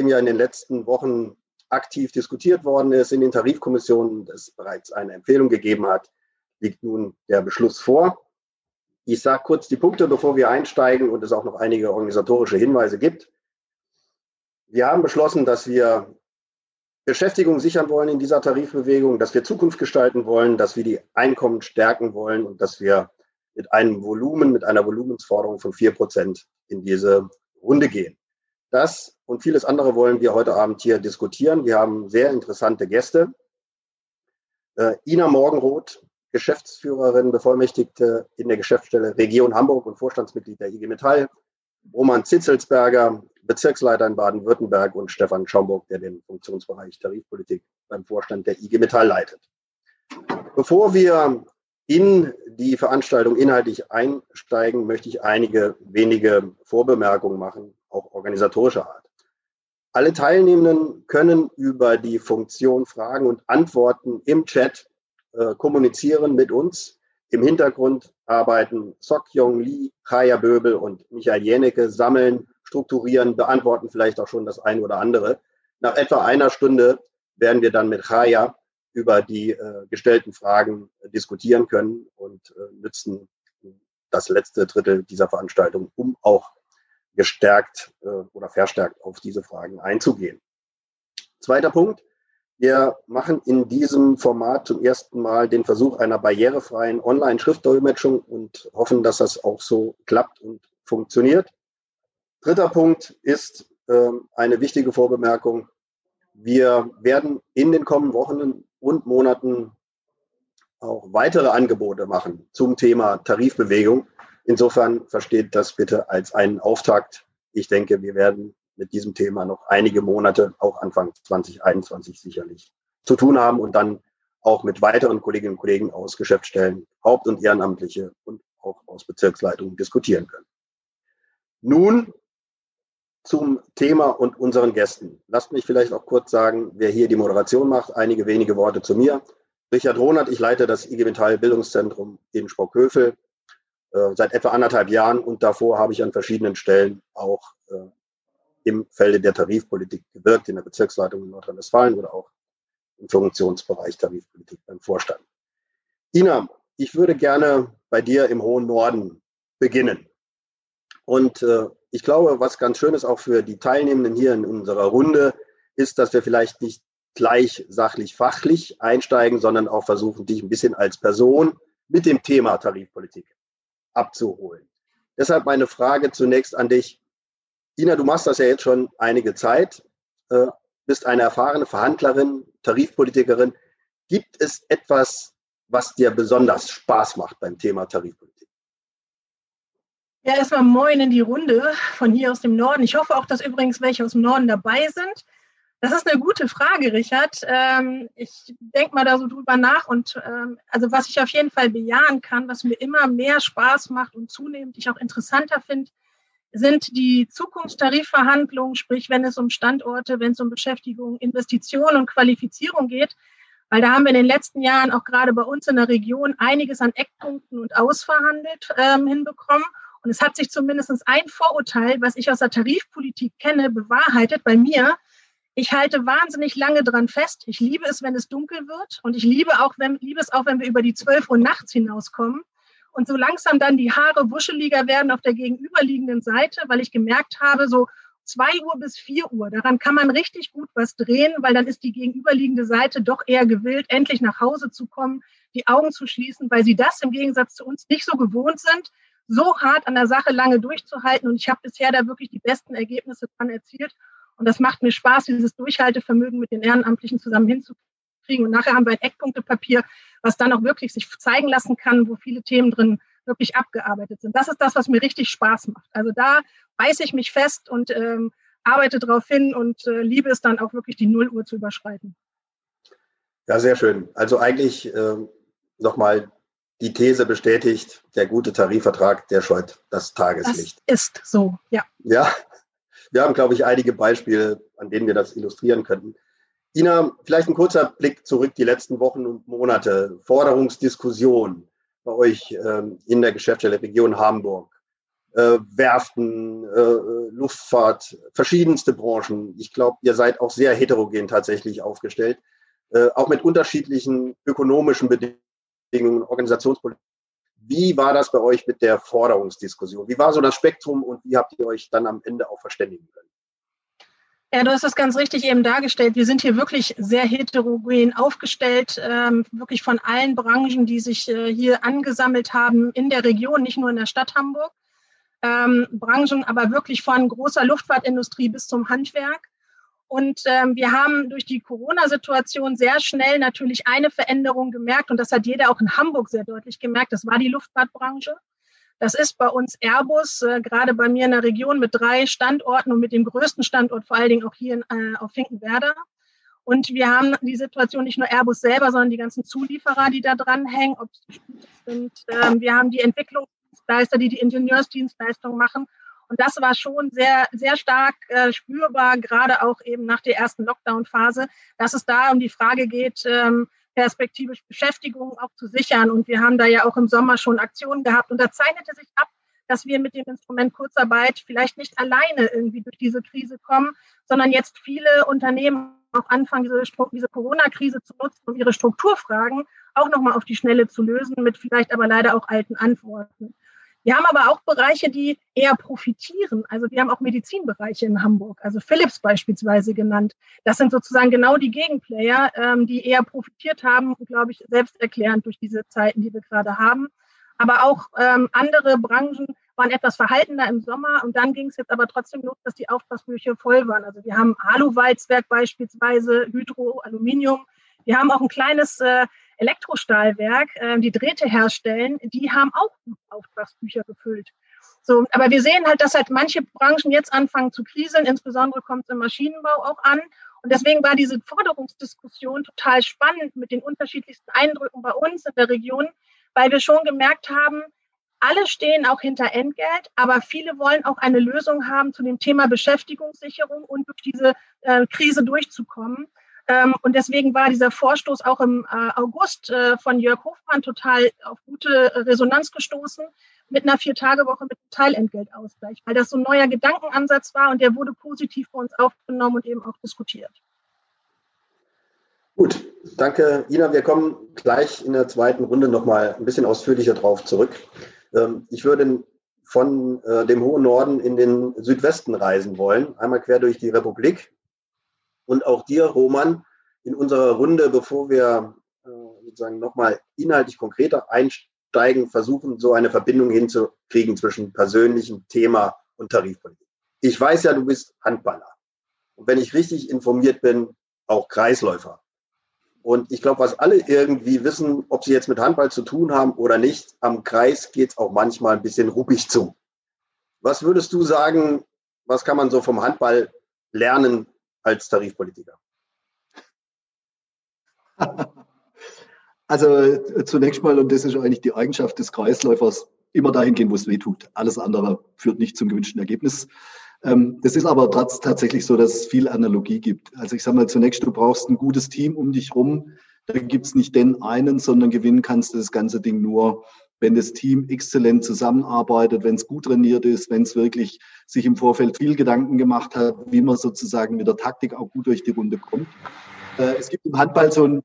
Nachdem ja in den letzten Wochen aktiv diskutiert worden ist in den Tarifkommissionen, es bereits eine Empfehlung gegeben hat, liegt nun der Beschluss vor. Ich sage kurz die Punkte, bevor wir einsteigen und es auch noch einige organisatorische Hinweise gibt. Wir haben beschlossen, dass wir Beschäftigung sichern wollen in dieser Tarifbewegung, dass wir Zukunft gestalten wollen, dass wir die Einkommen stärken wollen und dass wir mit einem Volumen, mit einer Volumensforderung von vier Prozent in diese Runde gehen. Das und vieles andere wollen wir heute Abend hier diskutieren. Wir haben sehr interessante Gäste. Äh, Ina Morgenroth, Geschäftsführerin, Bevollmächtigte in der Geschäftsstelle Region Hamburg und Vorstandsmitglied der IG Metall. Roman Zitzelsberger, Bezirksleiter in Baden-Württemberg und Stefan Schaumburg, der den Funktionsbereich Tarifpolitik beim Vorstand der IG Metall leitet. Bevor wir in die Veranstaltung inhaltlich einsteigen, möchte ich einige wenige Vorbemerkungen machen, auch organisatorischer Art. Alle Teilnehmenden können über die Funktion Fragen und Antworten im Chat äh, kommunizieren mit uns. Im Hintergrund arbeiten Sok Yong Lee, Kaya Böbel und Michael Jenecke, sammeln, strukturieren, beantworten vielleicht auch schon das eine oder andere. Nach etwa einer Stunde werden wir dann mit Kaya über die äh, gestellten Fragen diskutieren können und äh, nützen das letzte Drittel dieser Veranstaltung, um auch gestärkt äh, oder verstärkt auf diese Fragen einzugehen. Zweiter Punkt. Wir machen in diesem Format zum ersten Mal den Versuch einer barrierefreien Online-Schriftdolmetschung und hoffen, dass das auch so klappt und funktioniert. Dritter Punkt ist äh, eine wichtige Vorbemerkung. Wir werden in den kommenden Wochen und Monaten auch weitere Angebote machen zum Thema Tarifbewegung. Insofern versteht das bitte als einen Auftakt. Ich denke, wir werden mit diesem Thema noch einige Monate, auch Anfang 2021 sicherlich zu tun haben und dann auch mit weiteren Kolleginnen und Kollegen aus Geschäftsstellen, Haupt- und Ehrenamtliche und auch aus Bezirksleitungen diskutieren können. Nun zum Thema und unseren Gästen. Lasst mich vielleicht auch kurz sagen, wer hier die Moderation macht. Einige wenige Worte zu mir. Richard Ronert, ich leite das IG Metall Bildungszentrum in Spockhövel äh, seit etwa anderthalb Jahren und davor habe ich an verschiedenen Stellen auch äh, im Felde der Tarifpolitik gewirkt, in der Bezirksleitung in Nordrhein-Westfalen oder auch im Funktionsbereich Tarifpolitik beim Vorstand. Ina, ich würde gerne bei dir im hohen Norden beginnen. Und äh, ich glaube, was ganz schön ist auch für die Teilnehmenden hier in unserer Runde, ist, dass wir vielleicht nicht gleich sachlich fachlich einsteigen, sondern auch versuchen, dich ein bisschen als Person mit dem Thema Tarifpolitik abzuholen. Deshalb meine Frage zunächst an dich. Dina, du machst das ja jetzt schon einige Zeit, äh, bist eine erfahrene Verhandlerin, Tarifpolitikerin. Gibt es etwas, was dir besonders Spaß macht beim Thema Tarifpolitik? Ja, erstmal moin in die Runde von hier aus dem Norden. Ich hoffe auch, dass übrigens welche aus dem Norden dabei sind. Das ist eine gute Frage, Richard. Ähm, ich denke mal da so drüber nach und ähm, also was ich auf jeden Fall bejahen kann, was mir immer mehr Spaß macht und zunehmend ich auch interessanter finde, sind die Zukunftstarifverhandlungen, sprich wenn es um Standorte, wenn es um Beschäftigung, Investitionen und Qualifizierung geht, weil da haben wir in den letzten Jahren auch gerade bei uns in der Region einiges an Eckpunkten und ausverhandelt ähm, hinbekommen. Und es hat sich zumindest ein Vorurteil, was ich aus der Tarifpolitik kenne, bewahrheitet bei mir. Ich halte wahnsinnig lange dran fest. Ich liebe es, wenn es dunkel wird. Und ich liebe, auch, wenn, liebe es auch, wenn wir über die 12 Uhr nachts hinauskommen und so langsam dann die Haare wuscheliger werden auf der gegenüberliegenden Seite, weil ich gemerkt habe, so zwei Uhr bis vier Uhr, daran kann man richtig gut was drehen, weil dann ist die gegenüberliegende Seite doch eher gewillt, endlich nach Hause zu kommen, die Augen zu schließen, weil sie das im Gegensatz zu uns nicht so gewohnt sind, so hart an der Sache lange durchzuhalten. Und ich habe bisher da wirklich die besten Ergebnisse dran erzielt. Und das macht mir Spaß, dieses Durchhaltevermögen mit den Ehrenamtlichen zusammen hinzukriegen kriegen. Und nachher haben wir ein Eckpunktepapier, was dann auch wirklich sich zeigen lassen kann, wo viele Themen drin wirklich abgearbeitet sind. Das ist das, was mir richtig Spaß macht. Also da beiße ich mich fest und ähm, arbeite darauf hin und äh, liebe es dann auch wirklich, die Nulluhr zu überschreiten. Ja, sehr schön. Also eigentlich äh, nochmal die These bestätigt, der gute Tarifvertrag, der scheut das Tageslicht. Das ist so, ja. Ja, wir haben, glaube ich, einige Beispiele, an denen wir das illustrieren könnten. Ina, vielleicht ein kurzer Blick zurück die letzten Wochen und Monate. Forderungsdiskussion bei euch ähm, in der Geschäftsstelle Region Hamburg. äh, Werften, äh, Luftfahrt, verschiedenste Branchen. Ich glaube, ihr seid auch sehr heterogen tatsächlich aufgestellt, äh, auch mit unterschiedlichen ökonomischen Bedingungen, Organisationspolitik. Wie war das bei euch mit der Forderungsdiskussion? Wie war so das Spektrum und wie habt ihr euch dann am Ende auch verständigen können? Ja, du hast das ganz richtig eben dargestellt. Wir sind hier wirklich sehr heterogen aufgestellt, ähm, wirklich von allen Branchen, die sich äh, hier angesammelt haben in der Region, nicht nur in der Stadt Hamburg. Ähm, Branchen, aber wirklich von großer Luftfahrtindustrie bis zum Handwerk. Und ähm, wir haben durch die Corona-Situation sehr schnell natürlich eine Veränderung gemerkt. Und das hat jeder auch in Hamburg sehr deutlich gemerkt. Das war die Luftfahrtbranche. Das ist bei uns Airbus, äh, gerade bei mir in der Region mit drei Standorten und mit dem größten Standort vor allen Dingen auch hier in, äh, auf Finkenwerder. Und wir haben die Situation nicht nur Airbus selber, sondern die ganzen Zulieferer, die da dranhängen, ob sind. Ähm, wir haben die Entwicklungsdienstleister, die die Ingenieursdienstleistung machen. Und das war schon sehr, sehr stark äh, spürbar, gerade auch eben nach der ersten Lockdown-Phase, dass es da um die Frage geht, ähm, perspektivisch Beschäftigung auch zu sichern. Und wir haben da ja auch im Sommer schon Aktionen gehabt. Und da zeichnete sich ab, dass wir mit dem Instrument Kurzarbeit vielleicht nicht alleine irgendwie durch diese Krise kommen, sondern jetzt viele Unternehmen auch anfangen, diese, diese Corona-Krise zu nutzen, um ihre Strukturfragen auch nochmal auf die Schnelle zu lösen, mit vielleicht aber leider auch alten Antworten. Wir haben aber auch Bereiche, die eher profitieren. Also wir haben auch Medizinbereiche in Hamburg, also Philips beispielsweise genannt. Das sind sozusagen genau die Gegenplayer, ähm, die eher profitiert haben, glaube ich, selbsterklärend durch diese Zeiten, die wir gerade haben. Aber auch ähm, andere Branchen waren etwas verhaltener im Sommer und dann ging es jetzt aber trotzdem los, dass die Auftragsbücher voll waren. Also wir haben Aluwalzwerk beispielsweise, Hydro, Aluminium. Wir haben auch ein kleines äh, Elektrostahlwerk, äh, die Drähte herstellen, die haben auch Auftragsbücher gefüllt. So, aber wir sehen halt, dass halt manche Branchen jetzt anfangen zu kriseln, insbesondere kommt es im Maschinenbau auch an. Und deswegen war diese Forderungsdiskussion total spannend mit den unterschiedlichsten Eindrücken bei uns in der Region, weil wir schon gemerkt haben, alle stehen auch hinter Entgelt, aber viele wollen auch eine Lösung haben zu dem Thema Beschäftigungssicherung und durch diese äh, Krise durchzukommen. Ähm, und deswegen war dieser Vorstoß auch im äh, August äh, von Jörg Hofmann total auf gute Resonanz gestoßen mit einer Vier-Tage-Woche mit Teilentgeltausgleich, weil das so ein neuer Gedankenansatz war und der wurde positiv bei uns aufgenommen und eben auch diskutiert. Gut, danke Ina. Wir kommen gleich in der zweiten Runde nochmal ein bisschen ausführlicher drauf zurück. Ähm, ich würde von äh, dem hohen Norden in den Südwesten reisen wollen, einmal quer durch die Republik und auch dir, Roman, in unserer Runde, bevor wir äh, sozusagen nochmal inhaltlich konkreter einsteigen, versuchen, so eine Verbindung hinzukriegen zwischen persönlichem Thema und Tarifpolitik. Ich weiß ja, du bist Handballer. Und wenn ich richtig informiert bin, auch Kreisläufer. Und ich glaube, was alle irgendwie wissen, ob sie jetzt mit Handball zu tun haben oder nicht, am Kreis geht es auch manchmal ein bisschen ruppig zu. Was würdest du sagen, was kann man so vom Handball lernen, als Tarifpolitiker? Also zunächst mal, und das ist eigentlich die Eigenschaft des Kreisläufers, immer dahin gehen, wo es weh tut. Alles andere führt nicht zum gewünschten Ergebnis. Ähm, das ist aber tatsächlich so, dass es viel Analogie gibt. Also ich sage mal, zunächst, du brauchst ein gutes Team um dich rum. Da gibt es nicht den einen, sondern gewinnen kannst du das ganze Ding nur, wenn das Team exzellent zusammenarbeitet, wenn es gut trainiert ist, wenn es wirklich sich im Vorfeld viel Gedanken gemacht hat, wie man sozusagen mit der Taktik auch gut durch die Runde kommt. Äh, es gibt im Handball so ein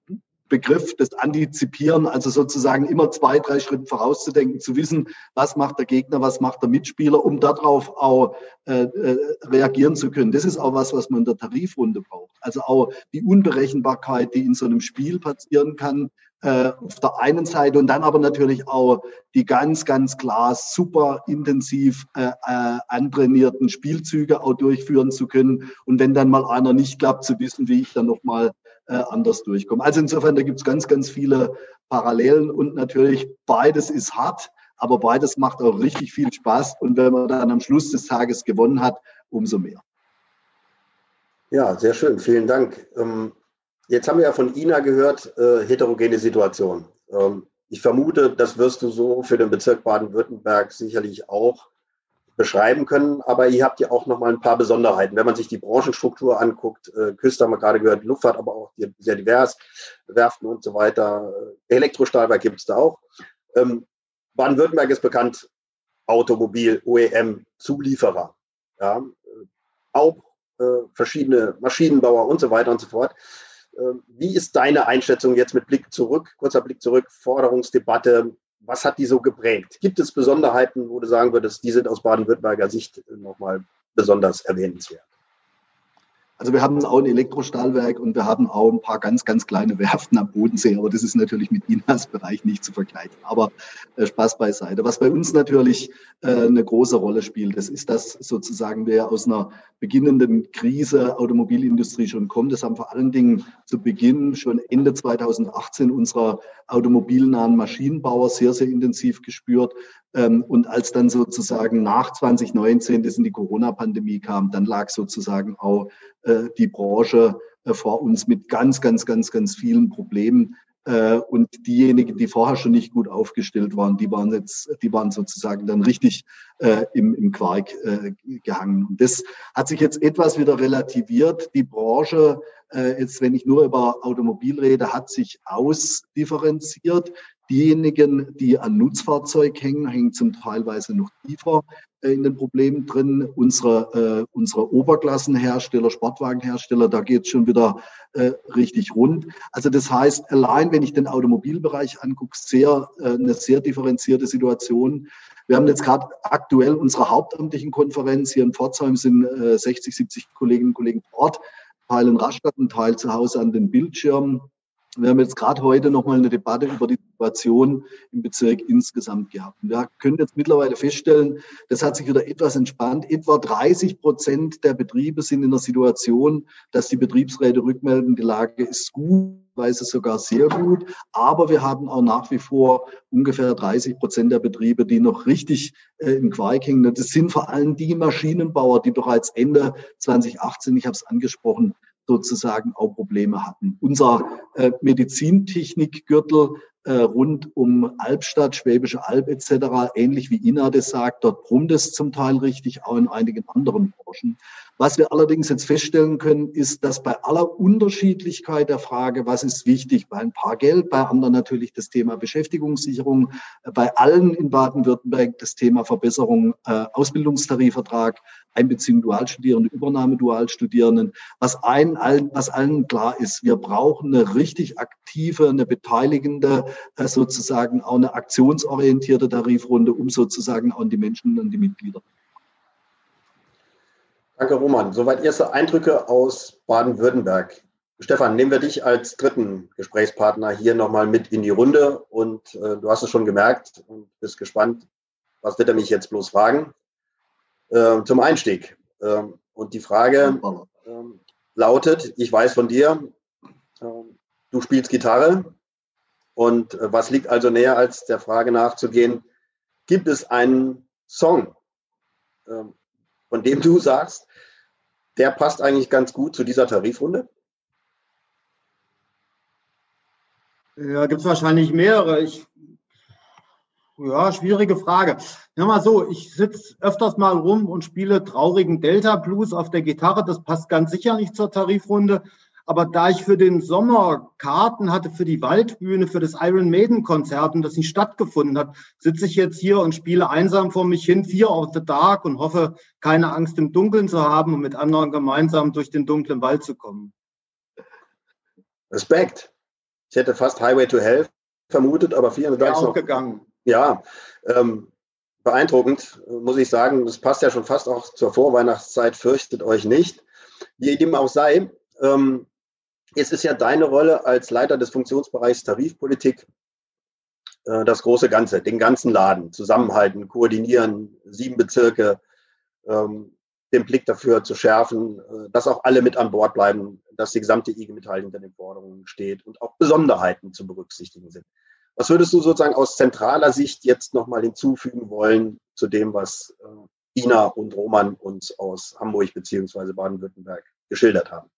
Begriff des Antizipieren, also sozusagen immer zwei, drei Schritte vorauszudenken, zu wissen, was macht der Gegner, was macht der Mitspieler, um darauf auch äh, äh, reagieren zu können. Das ist auch was, was man in der Tarifrunde braucht. Also auch die Unberechenbarkeit, die in so einem Spiel passieren kann, äh, auf der einen Seite und dann aber natürlich auch die ganz, ganz klar super intensiv äh, äh, antrainierten Spielzüge auch durchführen zu können. Und wenn dann mal einer nicht klappt, zu wissen, wie ich dann nochmal äh, anders durchkomme. Also insofern, da gibt es ganz, ganz viele Parallelen und natürlich beides ist hart, aber beides macht auch richtig viel Spaß. Und wenn man dann am Schluss des Tages gewonnen hat, umso mehr. Ja, sehr schön. Vielen Dank. Ähm, jetzt haben wir ja von Ina gehört, äh, heterogene Situation. Ähm, ich vermute, das wirst du so für den Bezirk Baden-Württemberg sicherlich auch beschreiben können. Aber ihr habt ja auch noch mal ein paar Besonderheiten. Wenn man sich die Branchenstruktur anguckt, äh, Küste haben wir gerade gehört, Luftfahrt aber auch sehr divers, Werften und so weiter. Elektrostahlwerk gibt es da auch. Ähm, Baden-Württemberg ist bekannt Automobil-OEM-Zulieferer. Ja, auch äh, verschiedene Maschinenbauer und so weiter und so fort. Äh, wie ist deine Einschätzung jetzt mit Blick zurück, kurzer Blick zurück, Forderungsdebatte? Was hat die so geprägt? Gibt es Besonderheiten, wo du sagen würdest, die sind aus Baden-Württemberger Sicht nochmal besonders erwähnenswert? Also wir haben auch ein Elektrostahlwerk und wir haben auch ein paar ganz, ganz kleine Werften am Bodensee, aber das ist natürlich mit Inas Bereich nicht zu vergleichen. Aber äh, Spaß beiseite. Was bei uns natürlich äh, eine große Rolle spielt, das ist, dass sozusagen wir aus einer beginnenden Krise Automobilindustrie schon kommen. Das haben vor allen Dingen zu Beginn schon Ende 2018 unserer automobilnahen Maschinenbauer sehr, sehr intensiv gespürt. Ähm, und als dann sozusagen nach 2019 das in die Corona-Pandemie kam, dann lag sozusagen auch die Branche äh, vor uns mit ganz, ganz, ganz, ganz vielen Problemen. Äh, und diejenigen, die vorher schon nicht gut aufgestellt waren, die waren jetzt, die waren sozusagen dann richtig im, im Quark gehangen. Und das hat sich jetzt etwas wieder relativiert. Die Branche, jetzt wenn ich nur über Automobil rede, hat sich ausdifferenziert. Diejenigen, die an Nutzfahrzeug hängen, hängen zum teilweise noch tiefer äh, in den Problemen drin. Unsere, äh, unsere Oberklassenhersteller, Sportwagenhersteller, da geht es schon wieder äh, richtig rund. Also das heißt, allein wenn ich den Automobilbereich angucke, sehr, äh, eine sehr differenzierte Situation. Wir haben jetzt gerade aktuell unsere hauptamtlichen Konferenz hier in Pforzheim sind äh, 60, 70 Kolleginnen und Kollegen vor Ort, Teil in Rastatt, ein Teil zu Hause an den Bildschirmen. Wir haben jetzt gerade heute nochmal eine Debatte über die Situation im Bezirk insgesamt gehabt. wir können jetzt mittlerweile feststellen, das hat sich wieder etwas entspannt. Etwa 30 Prozent der Betriebe sind in der Situation, dass die Betriebsräte rückmelden, die Lage ist gut, weise sogar sehr gut. Aber wir haben auch nach wie vor ungefähr 30 Prozent der Betriebe, die noch richtig äh, im Quark hängen. Das sind vor allem die Maschinenbauer, die bereits Ende 2018, ich habe es angesprochen, sozusagen auch Probleme hatten. Unser äh, Medizintechnikgürtel äh, rund um Albstadt, Schwäbische Alb etc., ähnlich wie Ina das sagt, dort brummt es zum Teil richtig, auch in einigen anderen Branchen. Was wir allerdings jetzt feststellen können, ist, dass bei aller Unterschiedlichkeit der Frage, was ist wichtig, bei ein paar Geld, bei anderen natürlich das Thema Beschäftigungssicherung, bei allen in Baden-Württemberg das Thema Verbesserung äh, Ausbildungstarifvertrag, Einbeziehung Dualstudierende, Übernahme Dualstudierenden, was, ein, allen, was allen klar ist, wir brauchen eine richtig aktive, eine beteiligende, äh, sozusagen auch eine aktionsorientierte Tarifrunde, um sozusagen auch die Menschen und die Mitglieder Danke, Roman. Soweit erste Eindrücke aus Baden-Württemberg. Stefan, nehmen wir dich als dritten Gesprächspartner hier nochmal mit in die Runde und äh, du hast es schon gemerkt und bist gespannt, was wird er mich jetzt bloß fragen? Äh, zum Einstieg. Äh, und die Frage ähm, lautet, ich weiß von dir, ähm, du spielst Gitarre und äh, was liegt also näher als der Frage nachzugehen, gibt es einen Song, ähm, von dem du sagst, der passt eigentlich ganz gut zu dieser Tarifrunde? Ja, gibt es wahrscheinlich mehrere. Ich, ja, schwierige Frage. Ja, mal so, ich sitze öfters mal rum und spiele traurigen Delta Blues auf der Gitarre. Das passt ganz sicher nicht zur Tarifrunde. Aber da ich für den Sommer Karten hatte für die Waldbühne, für das Iron Maiden Konzert und das nicht stattgefunden hat, sitze ich jetzt hier und spiele einsam vor mich hin, Fear of the Dark und hoffe, keine Angst im Dunkeln zu haben und mit anderen gemeinsam durch den dunklen Wald zu kommen. Respekt. Ich hätte fast Highway to Hell vermutet, aber 400 ist auch gegangen. Ja, ähm, beeindruckend, muss ich sagen. Das passt ja schon fast auch zur Vorweihnachtszeit. Fürchtet euch nicht. Wie dem auch sei, ähm, es ist ja deine Rolle als Leiter des Funktionsbereichs Tarifpolitik, äh, das große Ganze, den ganzen Laden zusammenhalten, koordinieren, sieben Bezirke, ähm, den Blick dafür zu schärfen, äh, dass auch alle mit an Bord bleiben, dass die gesamte IG Metall hinter den Forderungen steht und auch Besonderheiten zu berücksichtigen sind. Was würdest du sozusagen aus zentraler Sicht jetzt nochmal hinzufügen wollen zu dem, was äh, Ina und Roman uns aus Hamburg beziehungsweise Baden-Württemberg geschildert haben?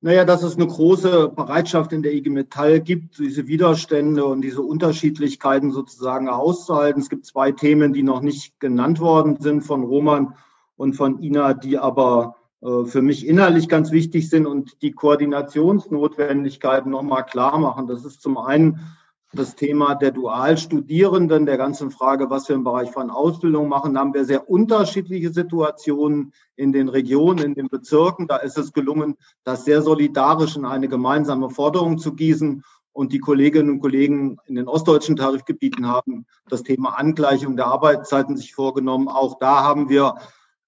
Naja, dass es eine große Bereitschaft in der IG Metall gibt, diese Widerstände und diese Unterschiedlichkeiten sozusagen auszuhalten. Es gibt zwei Themen, die noch nicht genannt worden sind von Roman und von Ina, die aber äh, für mich innerlich ganz wichtig sind und die Koordinationsnotwendigkeiten nochmal klar machen. Das ist zum einen das Thema der Dualstudierenden, der ganzen Frage, was wir im Bereich von Ausbildung machen, haben wir sehr unterschiedliche Situationen in den Regionen, in den Bezirken. Da ist es gelungen, das sehr solidarisch in eine gemeinsame Forderung zu gießen. Und die Kolleginnen und Kollegen in den ostdeutschen Tarifgebieten haben das Thema Angleichung der Arbeitszeiten sich vorgenommen. Auch da haben wir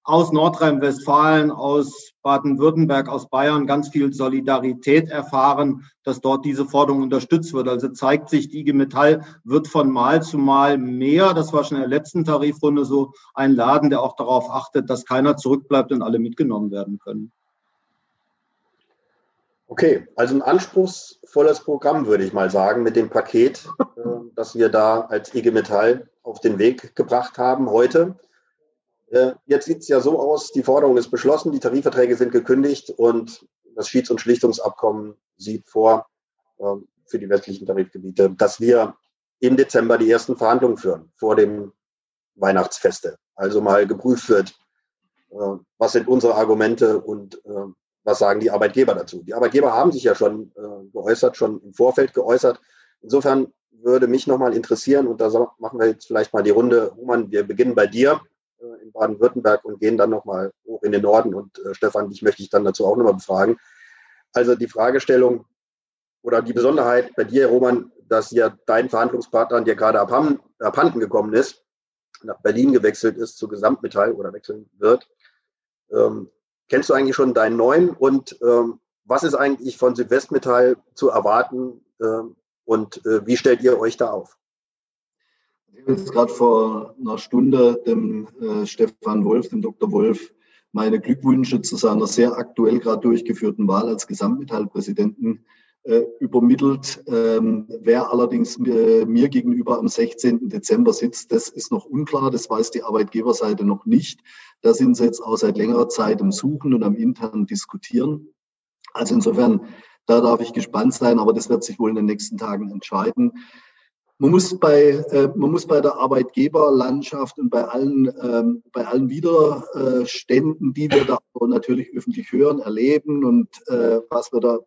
aus Nordrhein-Westfalen, aus Baden-Württemberg, aus Bayern ganz viel Solidarität erfahren, dass dort diese Forderung unterstützt wird. Also zeigt sich, die IG Metall wird von Mal zu Mal mehr, das war schon in der letzten Tarifrunde so, ein Laden, der auch darauf achtet, dass keiner zurückbleibt und alle mitgenommen werden können. Okay, also ein anspruchsvolles Programm, würde ich mal sagen, mit dem Paket, äh, das wir da als IG Metall auf den Weg gebracht haben heute. Äh, jetzt sieht es ja so aus, die Forderung ist beschlossen, die Tarifverträge sind gekündigt und das Schieds- und Schlichtungsabkommen sieht vor ähm, für die westlichen Tarifgebiete, dass wir im Dezember die ersten Verhandlungen führen vor dem Weihnachtsfeste. Also mal geprüft wird, äh, was sind unsere Argumente und äh, was sagen die Arbeitgeber dazu. Die Arbeitgeber haben sich ja schon geäußert, schon im Vorfeld geäußert. Insofern würde mich nochmal interessieren, und da machen wir jetzt vielleicht mal die Runde, Roman, wir beginnen bei dir. Äh, in Baden-Württemberg und gehen dann nochmal hoch in den Norden. Und äh, Stefan, dich möchte ich dann dazu auch nochmal befragen. Also die Fragestellung oder die Besonderheit bei dir, Roman, dass ja dein Verhandlungspartner dir gerade abhanden gekommen ist, nach Berlin gewechselt ist zu Gesamtmetall oder wechseln wird. Ähm, kennst du eigentlich schon deinen neuen und ähm, was ist eigentlich von Südwestmetall zu erwarten ähm, und äh, wie stellt ihr euch da auf? Ich habe jetzt gerade vor einer Stunde dem äh, Stefan Wolf, dem Dr. Wolf, meine Glückwünsche zu seiner sehr aktuell gerade durchgeführten Wahl als Gesamtmetallpräsidenten äh, übermittelt. Ähm, wer allerdings mir, mir, gegenüber am 16. Dezember sitzt, das ist noch unklar. Das weiß die Arbeitgeberseite noch nicht. Da sind sie jetzt auch seit längerer Zeit im Suchen und am internen Diskutieren. Also insofern, da darf ich gespannt sein, aber das wird sich wohl in den nächsten Tagen entscheiden. Man muss bei, äh, man muss bei der Arbeitgeberlandschaft und bei allen, ähm, bei allen Widerständen, die wir da natürlich öffentlich hören, erleben und äh, was wir da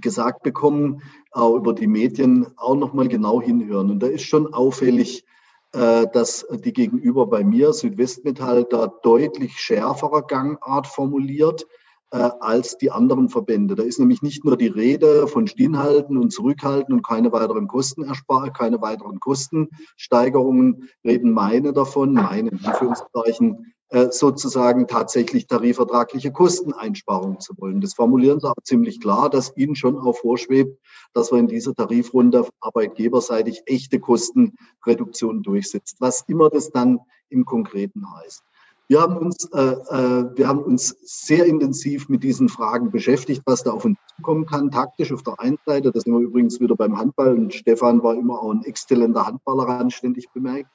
gesagt bekommen, auch über die Medien, auch nochmal genau hinhören. Und da ist schon auffällig, äh, dass die Gegenüber bei mir, Südwestmetall, da deutlich schärferer Gangart formuliert als die anderen Verbände. Da ist nämlich nicht nur die Rede von Stillhalten und Zurückhalten und keine weiteren Kostenerspar keine weiteren Kostensteigerungen, reden meine davon, meine in Anführungszeichen, äh, sozusagen tatsächlich tarifvertragliche Kosteneinsparungen zu wollen. Das formulieren sie aber ziemlich klar, dass ihnen schon auch vorschwebt, dass wir in dieser Tarifrunde arbeitgeberseitig echte Kostenreduktionen durchsetzt, was immer das dann im Konkreten heißt. Wir haben uns, äh, äh, wir haben uns sehr intensiv mit diesen Fragen beschäftigt, was da auf uns zukommen kann. Taktisch auf der einen Seite, das sind wir übrigens wieder beim Handball und Stefan war immer auch ein exzellenter Handballer, anständig bemerkt.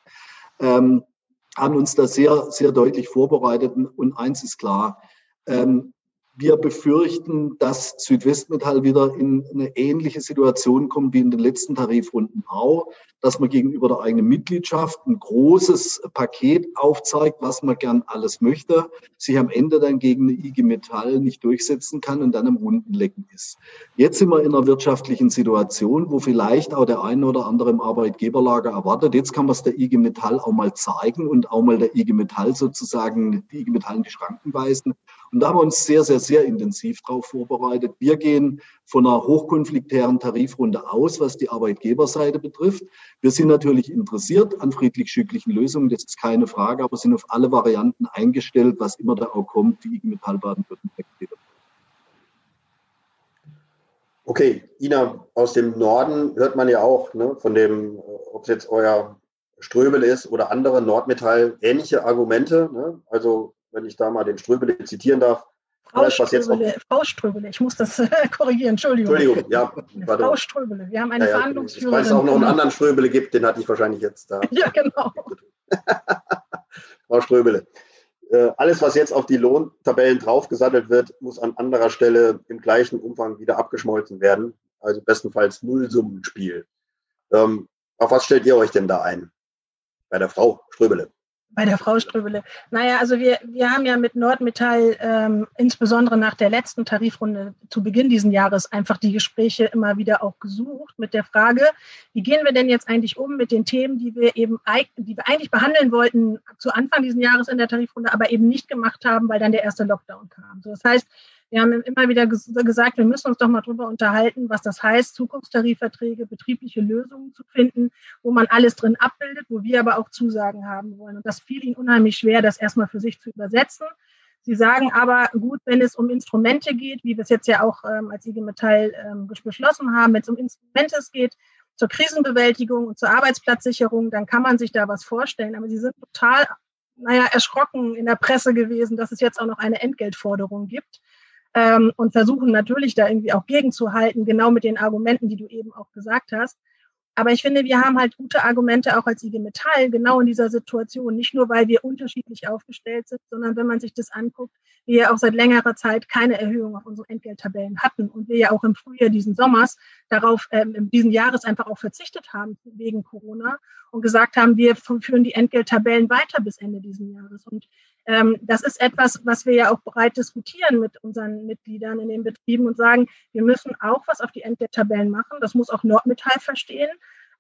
Ähm, haben uns da sehr, sehr deutlich vorbereitet und eins ist klar, ähm, wir befürchten, dass Südwestmetall wieder in eine ähnliche Situation kommt wie in den letzten Tarifrunden auch, dass man gegenüber der eigenen Mitgliedschaft ein großes Paket aufzeigt, was man gern alles möchte, sich am Ende dann gegen eine IG Metall nicht durchsetzen kann und dann am runden Lecken ist. Jetzt sind wir in einer wirtschaftlichen Situation, wo vielleicht auch der eine oder andere im Arbeitgeberlager erwartet. Jetzt kann man es der IG Metall auch mal zeigen und auch mal der IG Metall sozusagen die IG Metall in die Schranken weisen und da haben wir uns sehr, sehr, sehr intensiv darauf vorbereitet. Wir gehen von einer hochkonfliktären Tarifrunde aus, was die Arbeitgeberseite betrifft. Wir sind natürlich interessiert an friedlich-schücklichen Lösungen, das ist keine Frage, aber sind auf alle Varianten eingestellt, was immer da auch kommt, die IG Metall Baden-Württemberg Okay, Ina, aus dem Norden hört man ja auch ne, von dem, ob es jetzt euer Ströbel ist oder andere Nordmetall, ähnliche Argumente. Ne? Also wenn ich da mal den Ströbele zitieren darf. Frau, Ströbele, Frau Ströbele, ich muss das korrigieren, Entschuldigung. Entschuldigung, ja. Warte. Frau Ströbele, wir haben eine ja, ja, Verhandlungsführerin. Ich weiß auch noch einen anderen Ströbele gibt, den hatte ich wahrscheinlich jetzt da. ja, genau. Frau Ströbele. Äh, alles, was jetzt auf die Lohntabellen draufgesattelt wird, muss an anderer Stelle im gleichen Umfang wieder abgeschmolzen werden. Also bestenfalls Nullsummenspiel. Ähm, auf was stellt ihr euch denn da ein? Bei der Frau Ströbele. Bei der Frau Ströbele. Naja, also wir, wir haben ja mit Nordmetall ähm, insbesondere nach der letzten Tarifrunde zu Beginn dieses Jahres einfach die Gespräche immer wieder auch gesucht mit der Frage, wie gehen wir denn jetzt eigentlich um mit den Themen, die wir eben die wir eigentlich behandeln wollten zu Anfang dieses Jahres in der Tarifrunde, aber eben nicht gemacht haben, weil dann der erste Lockdown kam. So, das heißt, wir haben immer wieder gesagt, wir müssen uns doch mal darüber unterhalten, was das heißt, Zukunftstarifverträge, betriebliche Lösungen zu finden, wo man alles drin abbildet, wo wir aber auch Zusagen haben wollen. Und das fiel ihnen unheimlich schwer, das erstmal für sich zu übersetzen. Sie sagen aber, gut, wenn es um Instrumente geht, wie wir es jetzt ja auch ähm, als IG Metall ähm, beschlossen haben, wenn es um Instrumente geht, zur Krisenbewältigung und zur Arbeitsplatzsicherung, dann kann man sich da was vorstellen. Aber sie sind total, naja, erschrocken in der Presse gewesen, dass es jetzt auch noch eine Entgeltforderung gibt ähm, und versuchen natürlich da irgendwie auch gegenzuhalten, genau mit den Argumenten, die du eben auch gesagt hast. Aber ich finde, wir haben halt gute Argumente auch als IG Metall genau in dieser Situation. Nicht nur, weil wir unterschiedlich aufgestellt sind, sondern wenn man sich das anguckt, wir ja auch seit längerer Zeit keine Erhöhung auf unseren Entgelttabellen hatten und wir ja auch im Frühjahr diesen Sommers darauf, ähm, diesen Jahres einfach auch verzichtet haben wegen Corona und gesagt haben, wir führen die Entgelttabellen weiter bis Ende diesen Jahres. Und das ist etwas, was wir ja auch breit diskutieren mit unseren Mitgliedern in den Betrieben und sagen, wir müssen auch was auf die Entgelttabellen machen. Das muss auch Nordmetall verstehen,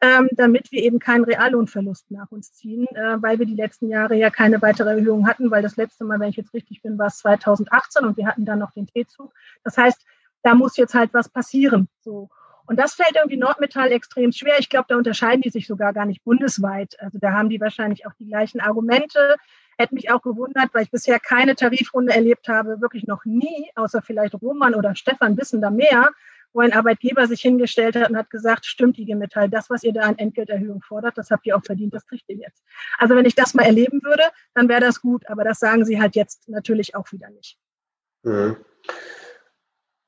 ähm, damit wir eben keinen Reallohnverlust nach uns ziehen, äh, weil wir die letzten Jahre ja keine weitere Erhöhung hatten, weil das letzte Mal, wenn ich jetzt richtig bin, war es 2018 und wir hatten dann noch den T-Zug. Das heißt, da muss jetzt halt was passieren. So. Und das fällt irgendwie Nordmetall extrem schwer. Ich glaube, da unterscheiden die sich sogar gar nicht bundesweit. Also da haben die wahrscheinlich auch die gleichen Argumente. Hätte mich auch gewundert, weil ich bisher keine Tarifrunde erlebt habe, wirklich noch nie, außer vielleicht Roman oder Stefan wissen da mehr, wo ein Arbeitgeber sich hingestellt hat und hat gesagt, stimmt IG Metall, das, was ihr da an Entgelterhöhung fordert, das habt ihr auch verdient, das kriegt ihr jetzt. Also wenn ich das mal erleben würde, dann wäre das gut, aber das sagen sie halt jetzt natürlich auch wieder nicht. Mhm.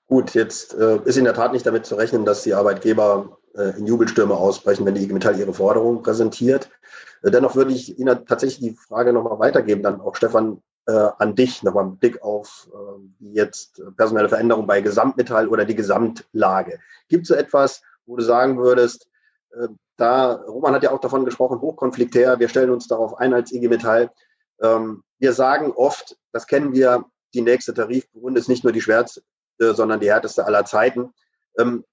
Gut, jetzt äh, ist in der Tat nicht damit zu rechnen, dass die Arbeitgeber äh, in Jubelstürme ausbrechen, wenn die IG Metall ihre Forderungen präsentiert. Äh, dennoch würde ich Ihnen tatsächlich die Frage nochmal weitergeben, dann auch Stefan, äh, an dich nochmal mit Blick auf äh, jetzt personelle Veränderungen bei Gesamtmetall oder die Gesamtlage. Gibt es so etwas, wo du sagen würdest, äh, da, Roman hat ja auch davon gesprochen, hochkonfliktär, wir stellen uns darauf ein als IG Metall. Ähm, wir sagen oft, das kennen wir, die nächste Tarifrunde ist nicht nur die schwerste, sondern die härteste aller Zeiten. Ähm,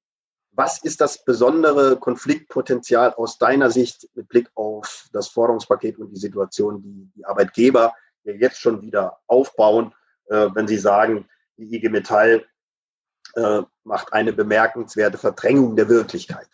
was ist das besondere Konfliktpotenzial aus deiner Sicht mit Blick auf das Forderungspaket und die Situation, die die Arbeitgeber jetzt schon wieder aufbauen, äh, wenn sie sagen, die IG Metall äh, macht eine bemerkenswerte Verdrängung der Wirklichkeit?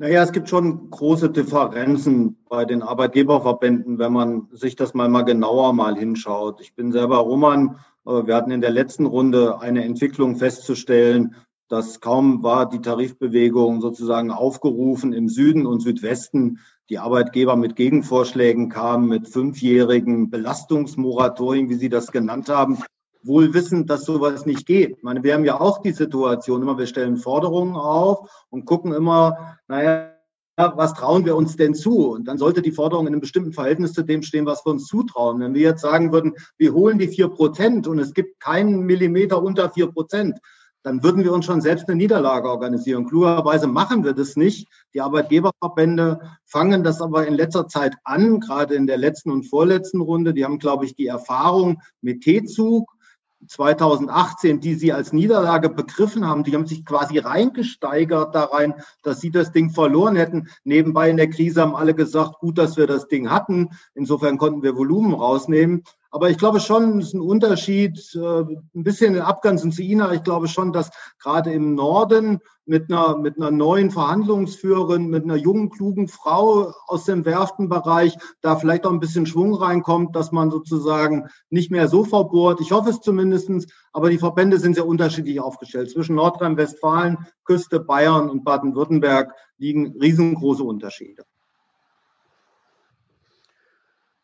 Naja, es gibt schon große Differenzen bei den Arbeitgeberverbänden, wenn man sich das mal, mal genauer mal hinschaut. Ich bin selber Roman. Wir hatten in der letzten Runde eine Entwicklung festzustellen, dass kaum war die Tarifbewegung sozusagen aufgerufen im Süden und Südwesten, die Arbeitgeber mit Gegenvorschlägen kamen, mit fünfjährigen Belastungsmoratorien, wie Sie das genannt haben, wohl wissend, dass sowas nicht geht. Ich meine, wir haben ja auch die Situation, immer wir stellen Forderungen auf und gucken immer, naja, was trauen wir uns denn zu? Und dann sollte die Forderung in einem bestimmten Verhältnis zu dem stehen, was wir uns zutrauen. Wenn wir jetzt sagen würden, wir holen die vier Prozent und es gibt keinen Millimeter unter vier Prozent, dann würden wir uns schon selbst eine Niederlage organisieren. Klugerweise machen wir das nicht. Die Arbeitgeberverbände fangen das aber in letzter Zeit an, gerade in der letzten und vorletzten Runde. Die haben, glaube ich, die Erfahrung mit T-Zug 2018, die sie als Niederlage begriffen haben, die haben sich quasi reingesteigert da rein, dass sie das Ding verloren hätten. Nebenbei in der Krise haben alle gesagt, gut, dass wir das Ding hatten. Insofern konnten wir Volumen rausnehmen. Aber ich glaube schon, es ist ein Unterschied, äh, ein bisschen in Abgrenzung zu Ina. Ich glaube schon, dass gerade im Norden mit einer, mit einer neuen Verhandlungsführerin, mit einer jungen, klugen Frau aus dem Werftenbereich da vielleicht auch ein bisschen Schwung reinkommt, dass man sozusagen nicht mehr so verbohrt. Ich hoffe es zumindestens. Aber die Verbände sind sehr unterschiedlich aufgestellt. Zwischen Nordrhein-Westfalen, Küste, Bayern und Baden-Württemberg liegen riesengroße Unterschiede.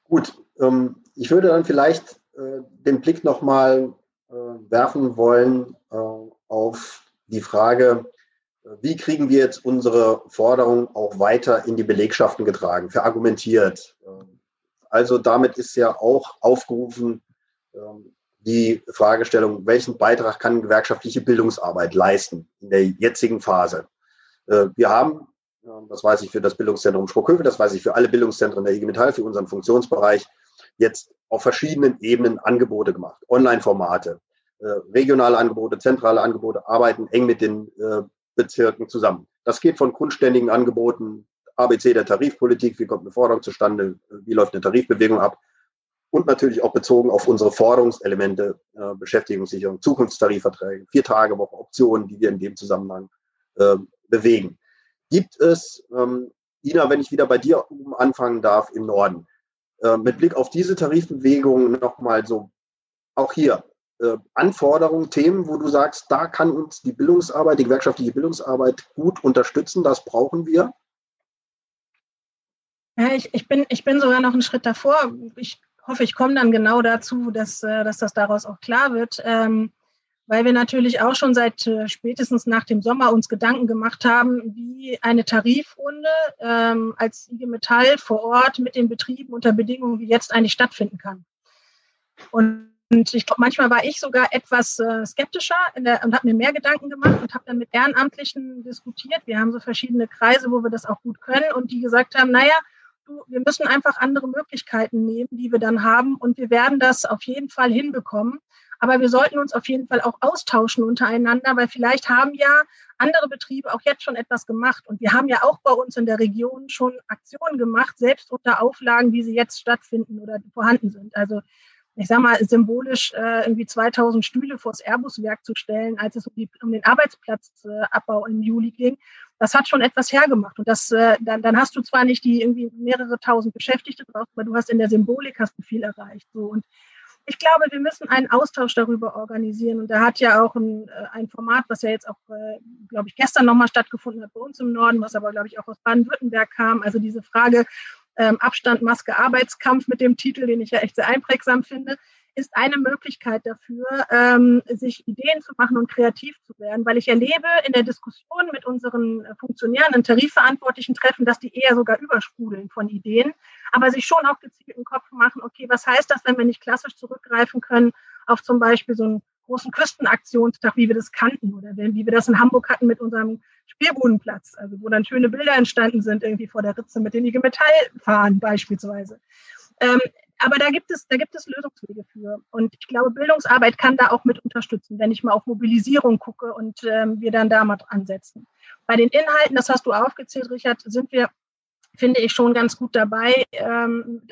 Gut, ähm, ich würde dann vielleicht äh, den Blick nochmal äh, werfen wollen äh, auf die Frage, äh, wie kriegen wir jetzt unsere Forderungen auch weiter in die Belegschaften getragen, verargumentiert. Ähm, also damit ist ja auch aufgerufen ähm, die Fragestellung, welchen Beitrag kann gewerkschaftliche Bildungsarbeit leisten in der jetzigen Phase. Äh, wir haben das weiß ich für das Bildungszentrum Sprockhövel, das weiß ich für alle Bildungszentren der IG Metall, für unseren Funktionsbereich, jetzt auf verschiedenen Ebenen Angebote gemacht. Online-Formate, äh, regionale Angebote, zentrale Angebote, arbeiten eng mit den äh, Bezirken zusammen. Das geht von grundständigen Angeboten, ABC der Tarifpolitik, wie kommt eine Forderung zustande, wie läuft eine Tarifbewegung ab und natürlich auch bezogen auf unsere Forderungselemente, äh, Beschäftigungssicherung, Zukunftstarifverträge, Vier-Tage-Woche, Optionen, die wir in dem Zusammenhang bewegen. Gibt es, ähm, Ina, wenn ich wieder bei dir anfangen darf, im Norden, äh, mit Blick auf diese Tarifbewegung nochmal so, auch hier, äh, Anforderungen, Themen, wo du sagst, da kann uns die Bildungsarbeit, die gewerkschaftliche Bildungsarbeit gut unterstützen, das brauchen wir? Ja, ich, ich, bin, ich bin sogar noch einen Schritt davor. Ich hoffe, ich komme dann genau dazu, dass, äh, dass das daraus auch klar wird. Ähm, weil wir natürlich auch schon seit äh, spätestens nach dem Sommer uns Gedanken gemacht haben, wie eine Tarifrunde ähm, als IG Metall vor Ort mit den Betrieben unter Bedingungen wie jetzt eigentlich stattfinden kann. Und, und ich glaube, manchmal war ich sogar etwas äh, skeptischer der, und habe mir mehr Gedanken gemacht und habe dann mit Ehrenamtlichen diskutiert. Wir haben so verschiedene Kreise, wo wir das auch gut können und die gesagt haben, naja, du, wir müssen einfach andere Möglichkeiten nehmen, die wir dann haben und wir werden das auf jeden Fall hinbekommen. Aber wir sollten uns auf jeden Fall auch austauschen untereinander, weil vielleicht haben ja andere Betriebe auch jetzt schon etwas gemacht. Und wir haben ja auch bei uns in der Region schon Aktionen gemacht, selbst unter Auflagen, wie sie jetzt stattfinden oder vorhanden sind. Also ich sage mal, symbolisch äh, irgendwie 2000 Stühle vors Airbus-Werk zu stellen, als es um, die, um den Arbeitsplatzabbau im Juli ging, das hat schon etwas hergemacht. Und das, äh, dann, dann hast du zwar nicht die irgendwie mehrere tausend Beschäftigte drauf, aber du hast in der Symbolik hast du viel erreicht. So. Und ich glaube, wir müssen einen Austausch darüber organisieren. Und da hat ja auch ein, äh, ein Format, was ja jetzt auch, äh, glaube ich, gestern nochmal stattgefunden hat bei uns im Norden, was aber, glaube ich, auch aus Baden-Württemberg kam. Also diese Frage ähm, Abstand, Maske, Arbeitskampf mit dem Titel, den ich ja echt sehr einprägsam finde ist eine Möglichkeit dafür, ähm, sich Ideen zu machen und kreativ zu werden, weil ich erlebe in der Diskussion mit unseren Funktionären und Tarifverantwortlichen treffen, dass die eher sogar übersprudeln von Ideen, aber sich schon auch gezielt im Kopf machen, okay, was heißt das, wenn wir nicht klassisch zurückgreifen können auf zum Beispiel so einen großen Küstenaktionstag, wie wir das kannten oder wie wir das in Hamburg hatten mit unserem Spielbudenplatz, also wo dann schöne Bilder entstanden sind, irgendwie vor der Ritze mit den IG Metall fahren beispielsweise. Ähm, aber da gibt es, da gibt es Lösungswege für. Und ich glaube, Bildungsarbeit kann da auch mit unterstützen, wenn ich mal auf Mobilisierung gucke und ähm, wir dann da mal ansetzen. Bei den Inhalten, das hast du aufgezählt, Richard, sind wir, finde ich, schon ganz gut dabei, ähm,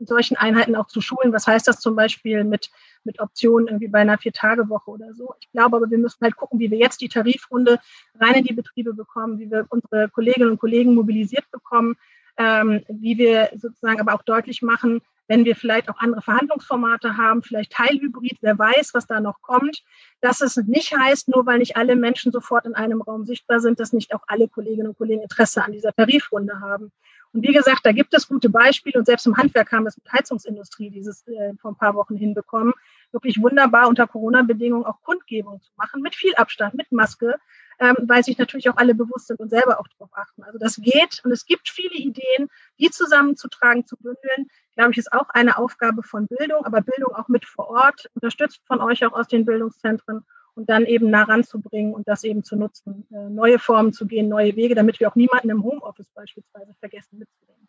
solchen Einheiten auch zu schulen. Was heißt das zum Beispiel mit, mit Optionen irgendwie bei einer Vier-Tage-Woche oder so? Ich glaube aber, wir müssen halt gucken, wie wir jetzt die Tarifrunde rein in die Betriebe bekommen, wie wir unsere Kolleginnen und Kollegen mobilisiert bekommen, ähm, wie wir sozusagen aber auch deutlich machen, wenn wir vielleicht auch andere Verhandlungsformate haben, vielleicht Teilhybrid, wer weiß, was da noch kommt, dass es nicht heißt, nur weil nicht alle Menschen sofort in einem Raum sichtbar sind, dass nicht auch alle Kolleginnen und Kollegen Interesse an dieser Tarifrunde haben. Und wie gesagt, da gibt es gute Beispiele und selbst im Handwerk haben wir es mit Heizungsindustrie dieses äh, vor ein paar Wochen hinbekommen, wirklich wunderbar unter Corona-Bedingungen auch Kundgebung zu machen, mit viel Abstand, mit Maske, ähm, weil sich natürlich auch alle bewusst sind und selber auch darauf achten. Also das geht und es gibt viele Ideen, die zusammenzutragen, zu bündeln. Glaube ich, ist auch eine Aufgabe von Bildung, aber Bildung auch mit vor Ort, unterstützt von euch auch aus den Bildungszentren und dann eben nah ranzubringen und das eben zu nutzen, äh, neue Formen zu gehen, neue Wege, damit wir auch niemanden im Homeoffice beispielsweise vergessen mitzunehmen.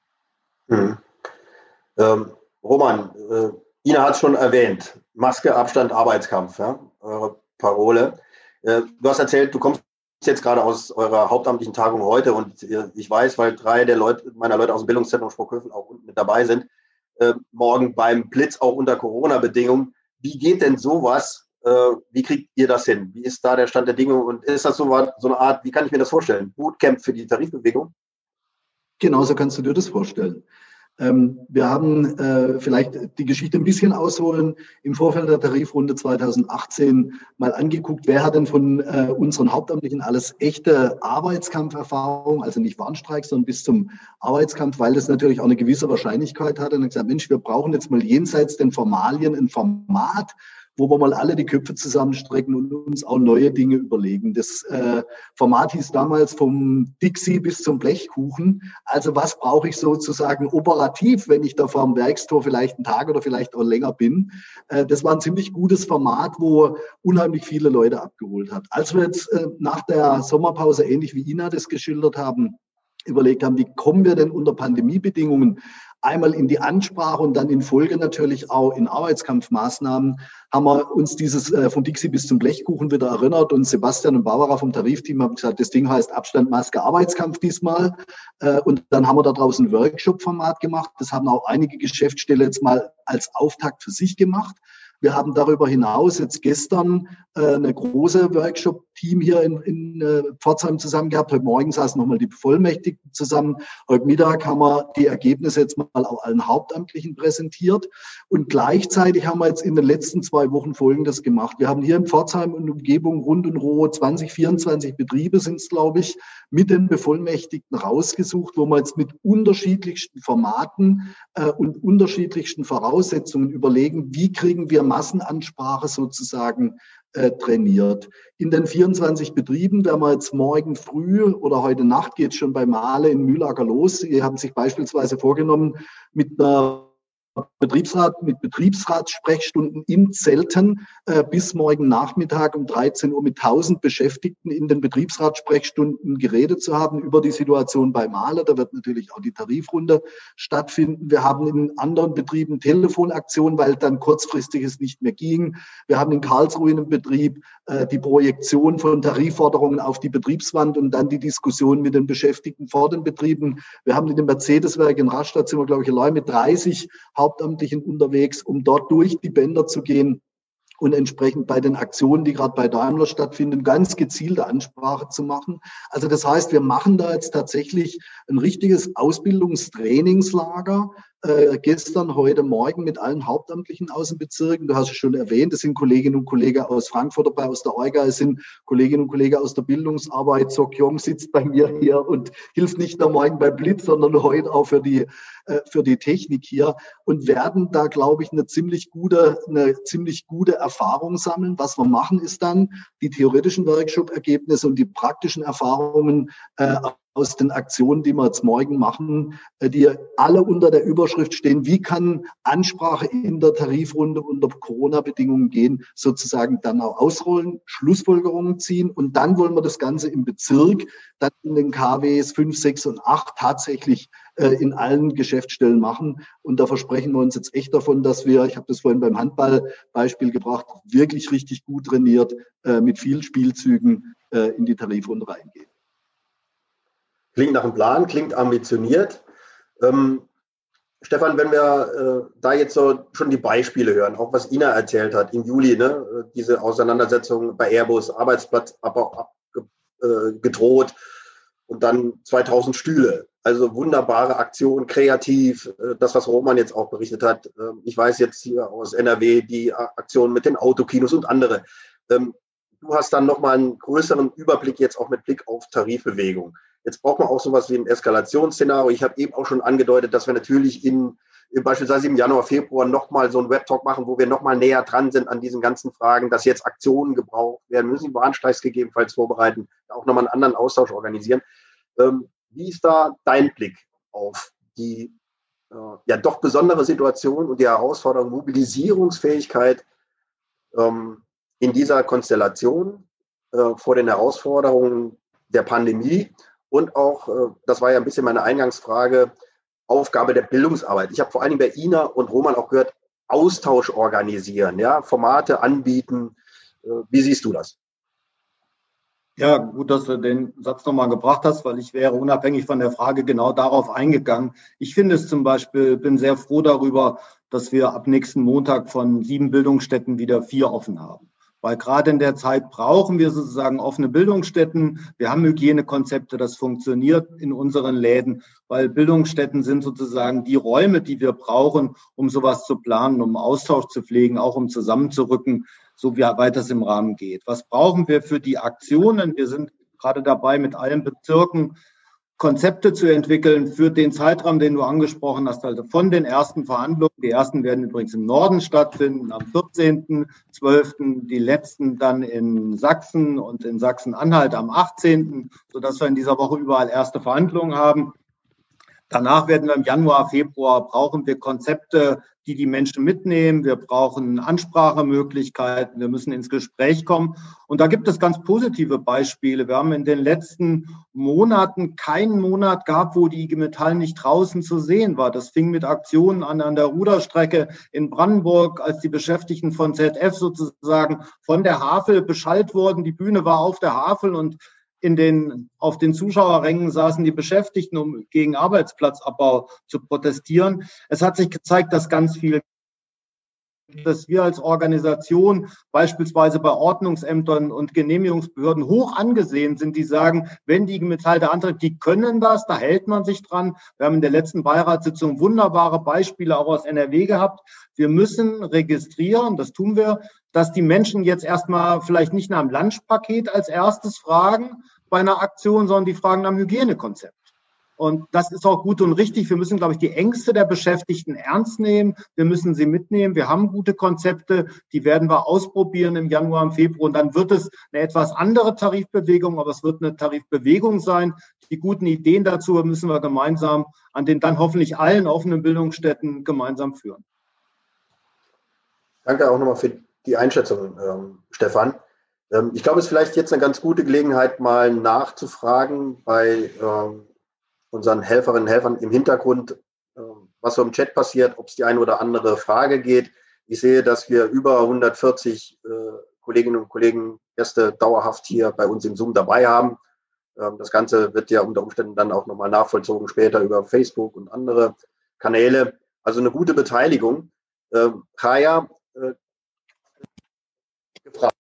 Mhm. Ähm, Roman, äh, Ina hat es schon erwähnt, Maske, Abstand, Arbeitskampf, ja? eure Parole. Äh, du hast erzählt, du kommst jetzt gerade aus eurer hauptamtlichen Tagung heute und ich weiß, weil drei der Leute, meiner Leute aus dem Bildungszentrum Sprockhöfen auch mit dabei sind, äh, morgen beim Blitz auch unter Corona-Bedingungen. Wie geht denn sowas? Äh, wie kriegt ihr das hin? Wie ist da der Stand der Dinge? Und ist das so, so eine Art, wie kann ich mir das vorstellen? Bootcamp für die Tarifbewegung? Genauso kannst du dir das vorstellen. Ähm, wir haben äh, vielleicht die Geschichte ein bisschen ausholen. Im Vorfeld der Tarifrunde 2018 mal angeguckt, wer hat denn von äh, unseren Hauptamtlichen alles echte Arbeitskampferfahrung, also nicht Warnstreik, sondern bis zum Arbeitskampf, weil das natürlich auch eine gewisse Wahrscheinlichkeit hat. Und gesagt, Mensch, wir brauchen jetzt mal jenseits den Formalien ein Format, wo wir mal alle die Köpfe zusammenstrecken und uns auch neue Dinge überlegen. Das äh, Format hieß damals vom Dixie bis zum Blechkuchen. Also was brauche ich sozusagen operativ, wenn ich da vor dem Werkstor vielleicht einen Tag oder vielleicht auch länger bin? Äh, das war ein ziemlich gutes Format, wo unheimlich viele Leute abgeholt hat. Als wir jetzt äh, nach der Sommerpause, ähnlich wie Ina das geschildert haben, überlegt haben, wie kommen wir denn unter Pandemiebedingungen einmal in die Ansprache und dann in Folge natürlich auch in Arbeitskampfmaßnahmen, haben wir uns dieses äh, von Dixie bis zum Blechkuchen wieder erinnert und Sebastian und Barbara vom Tarifteam haben gesagt, das Ding heißt Abstand, Maske, Arbeitskampf diesmal. Äh, und dann haben wir da draußen ein Workshop-Format gemacht. Das haben auch einige Geschäftsstelle jetzt mal als Auftakt für sich gemacht. Wir haben darüber hinaus jetzt gestern äh, eine große Workshop-Team hier in, in äh, Pforzheim zusammen gehabt. Heute Morgen saßen nochmal die Bevollmächtigten zusammen. Heute Mittag haben wir die Ergebnisse jetzt mal auch allen Hauptamtlichen präsentiert. Und gleichzeitig haben wir jetzt in den letzten zwei Wochen Folgendes gemacht. Wir haben hier in Pforzheim und Umgebung rund und roh 20, 24 Betriebe sind es, glaube ich, mit den Bevollmächtigten rausgesucht, wo wir jetzt mit unterschiedlichsten Formaten äh, und unterschiedlichsten Voraussetzungen überlegen, wie kriegen wir Massenansprache sozusagen äh, trainiert. In den 24 Betrieben werden wir jetzt morgen früh oder heute Nacht geht schon bei Male in Mühlager los. Sie haben sich beispielsweise vorgenommen, mit einer Betriebsrat mit Betriebsratssprechstunden im Zelten äh, bis morgen Nachmittag um 13 Uhr mit 1000 Beschäftigten in den Betriebsratssprechstunden geredet zu haben über die Situation bei Maler. Da wird natürlich auch die Tarifrunde stattfinden. Wir haben in anderen Betrieben Telefonaktionen, weil dann kurzfristig es nicht mehr ging. Wir haben in Karlsruhe in einem Betrieb äh, die Projektion von Tarifforderungen auf die Betriebswand und dann die Diskussion mit den Beschäftigten vor den Betrieben. Wir haben in dem Mercedeswerk in Rastatt sind wir, glaube ich, allein mit 30 Hauptamtlichen unterwegs, um dort durch die Bänder zu gehen und entsprechend bei den Aktionen, die gerade bei Daimler stattfinden, ganz gezielte Ansprache zu machen. Also das heißt, wir machen da jetzt tatsächlich ein richtiges Ausbildungstrainingslager, äh, gestern, heute Morgen mit allen Hauptamtlichen aus den Bezirken. Du hast es schon erwähnt, es sind Kolleginnen und Kollegen aus Frankfurt dabei, aus der Orga, es sind Kolleginnen und Kollegen aus der Bildungsarbeit. Sok Jong sitzt bei mir hier und hilft nicht nur morgen beim Blitz, sondern heute auch für die, äh, für die Technik hier und werden da, glaube ich, eine ziemlich gute, eine ziemlich gute Erfahrung sammeln. Was wir machen, ist dann die theoretischen Workshop-Ergebnisse und die praktischen Erfahrungen äh, aus den Aktionen, die wir jetzt morgen machen, äh, die alle unter der Überschrift stehen, wie kann Ansprache in der Tarifrunde unter Corona-Bedingungen gehen, sozusagen dann auch ausrollen, Schlussfolgerungen ziehen und dann wollen wir das Ganze im Bezirk, dann in den KWs 5, 6 und 8 tatsächlich äh, in allen Geschäftsstellen machen. Und da versprechen wir uns jetzt echt davon, dass wir, ich habe das vorhin beim Handballbeispiel gebracht, wirklich richtig gut trainiert äh, mit vielen Spielzügen in die Tarifrunde reingehen. Klingt nach einem Plan, klingt ambitioniert. Ähm, Stefan, wenn wir äh, da jetzt so schon die Beispiele hören, auch was Ina erzählt hat im Juli, ne, diese Auseinandersetzung bei Airbus, Arbeitsplatzabbau äh, gedroht und dann 2000 Stühle. Also wunderbare Aktion, kreativ, äh, das, was Roman jetzt auch berichtet hat. Ähm, ich weiß jetzt hier aus NRW die Aktion mit den Autokinos und andere. Ähm, du hast dann nochmal einen größeren Überblick jetzt auch mit Blick auf Tarifbewegung. Jetzt braucht man auch sowas wie ein Eskalationsszenario. Ich habe eben auch schon angedeutet, dass wir natürlich in, beispielsweise im Januar, Februar nochmal so einen Webtalk machen, wo wir nochmal näher dran sind an diesen ganzen Fragen, dass jetzt Aktionen gebraucht werden. Müssen Warnsteigs gegebenenfalls vorbereiten, auch nochmal einen anderen Austausch organisieren. Ähm, wie ist da dein Blick auf die äh, ja doch besondere Situation und die Herausforderung Mobilisierungsfähigkeit ähm, in dieser Konstellation äh, vor den Herausforderungen der Pandemie und auch, äh, das war ja ein bisschen meine Eingangsfrage, Aufgabe der Bildungsarbeit. Ich habe vor allen Dingen bei Ina und Roman auch gehört, Austausch organisieren, ja, Formate anbieten. Äh, wie siehst du das? Ja, gut, dass du den Satz nochmal gebracht hast, weil ich wäre unabhängig von der Frage genau darauf eingegangen. Ich finde es zum Beispiel, bin sehr froh darüber, dass wir ab nächsten Montag von sieben Bildungsstätten wieder vier offen haben. Weil gerade in der Zeit brauchen wir sozusagen offene Bildungsstätten. Wir haben Hygienekonzepte, das funktioniert in unseren Läden, weil Bildungsstätten sind sozusagen die Räume, die wir brauchen, um sowas zu planen, um Austausch zu pflegen, auch um zusammenzurücken, so wie weit es im Rahmen geht. Was brauchen wir für die Aktionen? Wir sind gerade dabei, mit allen Bezirken Konzepte zu entwickeln für den Zeitraum, den du angesprochen hast, also von den ersten Verhandlungen. Die ersten werden übrigens im Norden stattfinden, am 14.12., die letzten dann in Sachsen und in Sachsen-Anhalt am 18., sodass wir in dieser Woche überall erste Verhandlungen haben. Danach werden wir im Januar, Februar brauchen wir Konzepte, die die Menschen mitnehmen. Wir brauchen Ansprachemöglichkeiten. Wir müssen ins Gespräch kommen. Und da gibt es ganz positive Beispiele. Wir haben in den letzten Monaten keinen Monat gehabt, wo die IG Metall nicht draußen zu sehen war. Das fing mit Aktionen an an der Ruderstrecke in Brandenburg, als die Beschäftigten von ZF sozusagen von der Havel beschallt wurden. Die Bühne war auf der Havel und in den, auf den Zuschauerrängen saßen die Beschäftigten, um gegen Arbeitsplatzabbau zu protestieren. Es hat sich gezeigt, dass ganz viel dass wir als Organisation beispielsweise bei Ordnungsämtern und Genehmigungsbehörden hoch angesehen sind, die sagen, wenn die Metall da antritt, die können das, da hält man sich dran. Wir haben in der letzten Beiratssitzung wunderbare Beispiele auch aus NRW gehabt. Wir müssen registrieren, das tun wir, dass die Menschen jetzt erstmal vielleicht nicht nach dem Lunchpaket als erstes fragen bei einer Aktion, sondern die fragen dem Hygienekonzept. Und das ist auch gut und richtig. Wir müssen, glaube ich, die Ängste der Beschäftigten ernst nehmen. Wir müssen sie mitnehmen. Wir haben gute Konzepte. Die werden wir ausprobieren im Januar, im Februar. Und dann wird es eine etwas andere Tarifbewegung, aber es wird eine Tarifbewegung sein. Die guten Ideen dazu müssen wir gemeinsam an den dann hoffentlich allen offenen Bildungsstätten gemeinsam führen. Danke auch nochmal für die Einschätzung, ähm, Stefan. Ähm, ich glaube, es ist vielleicht jetzt eine ganz gute Gelegenheit, mal nachzufragen bei ähm, unseren Helferinnen und Helfern im Hintergrund, ähm, was so im Chat passiert, ob es die eine oder andere Frage geht. Ich sehe, dass wir über 140 äh, Kolleginnen und Kollegen Gäste dauerhaft hier bei uns im Zoom dabei haben. Das Ganze wird ja unter Umständen dann auch nochmal nachvollzogen später über Facebook und andere Kanäle. Also eine gute Beteiligung. Kaya, äh, gefragt.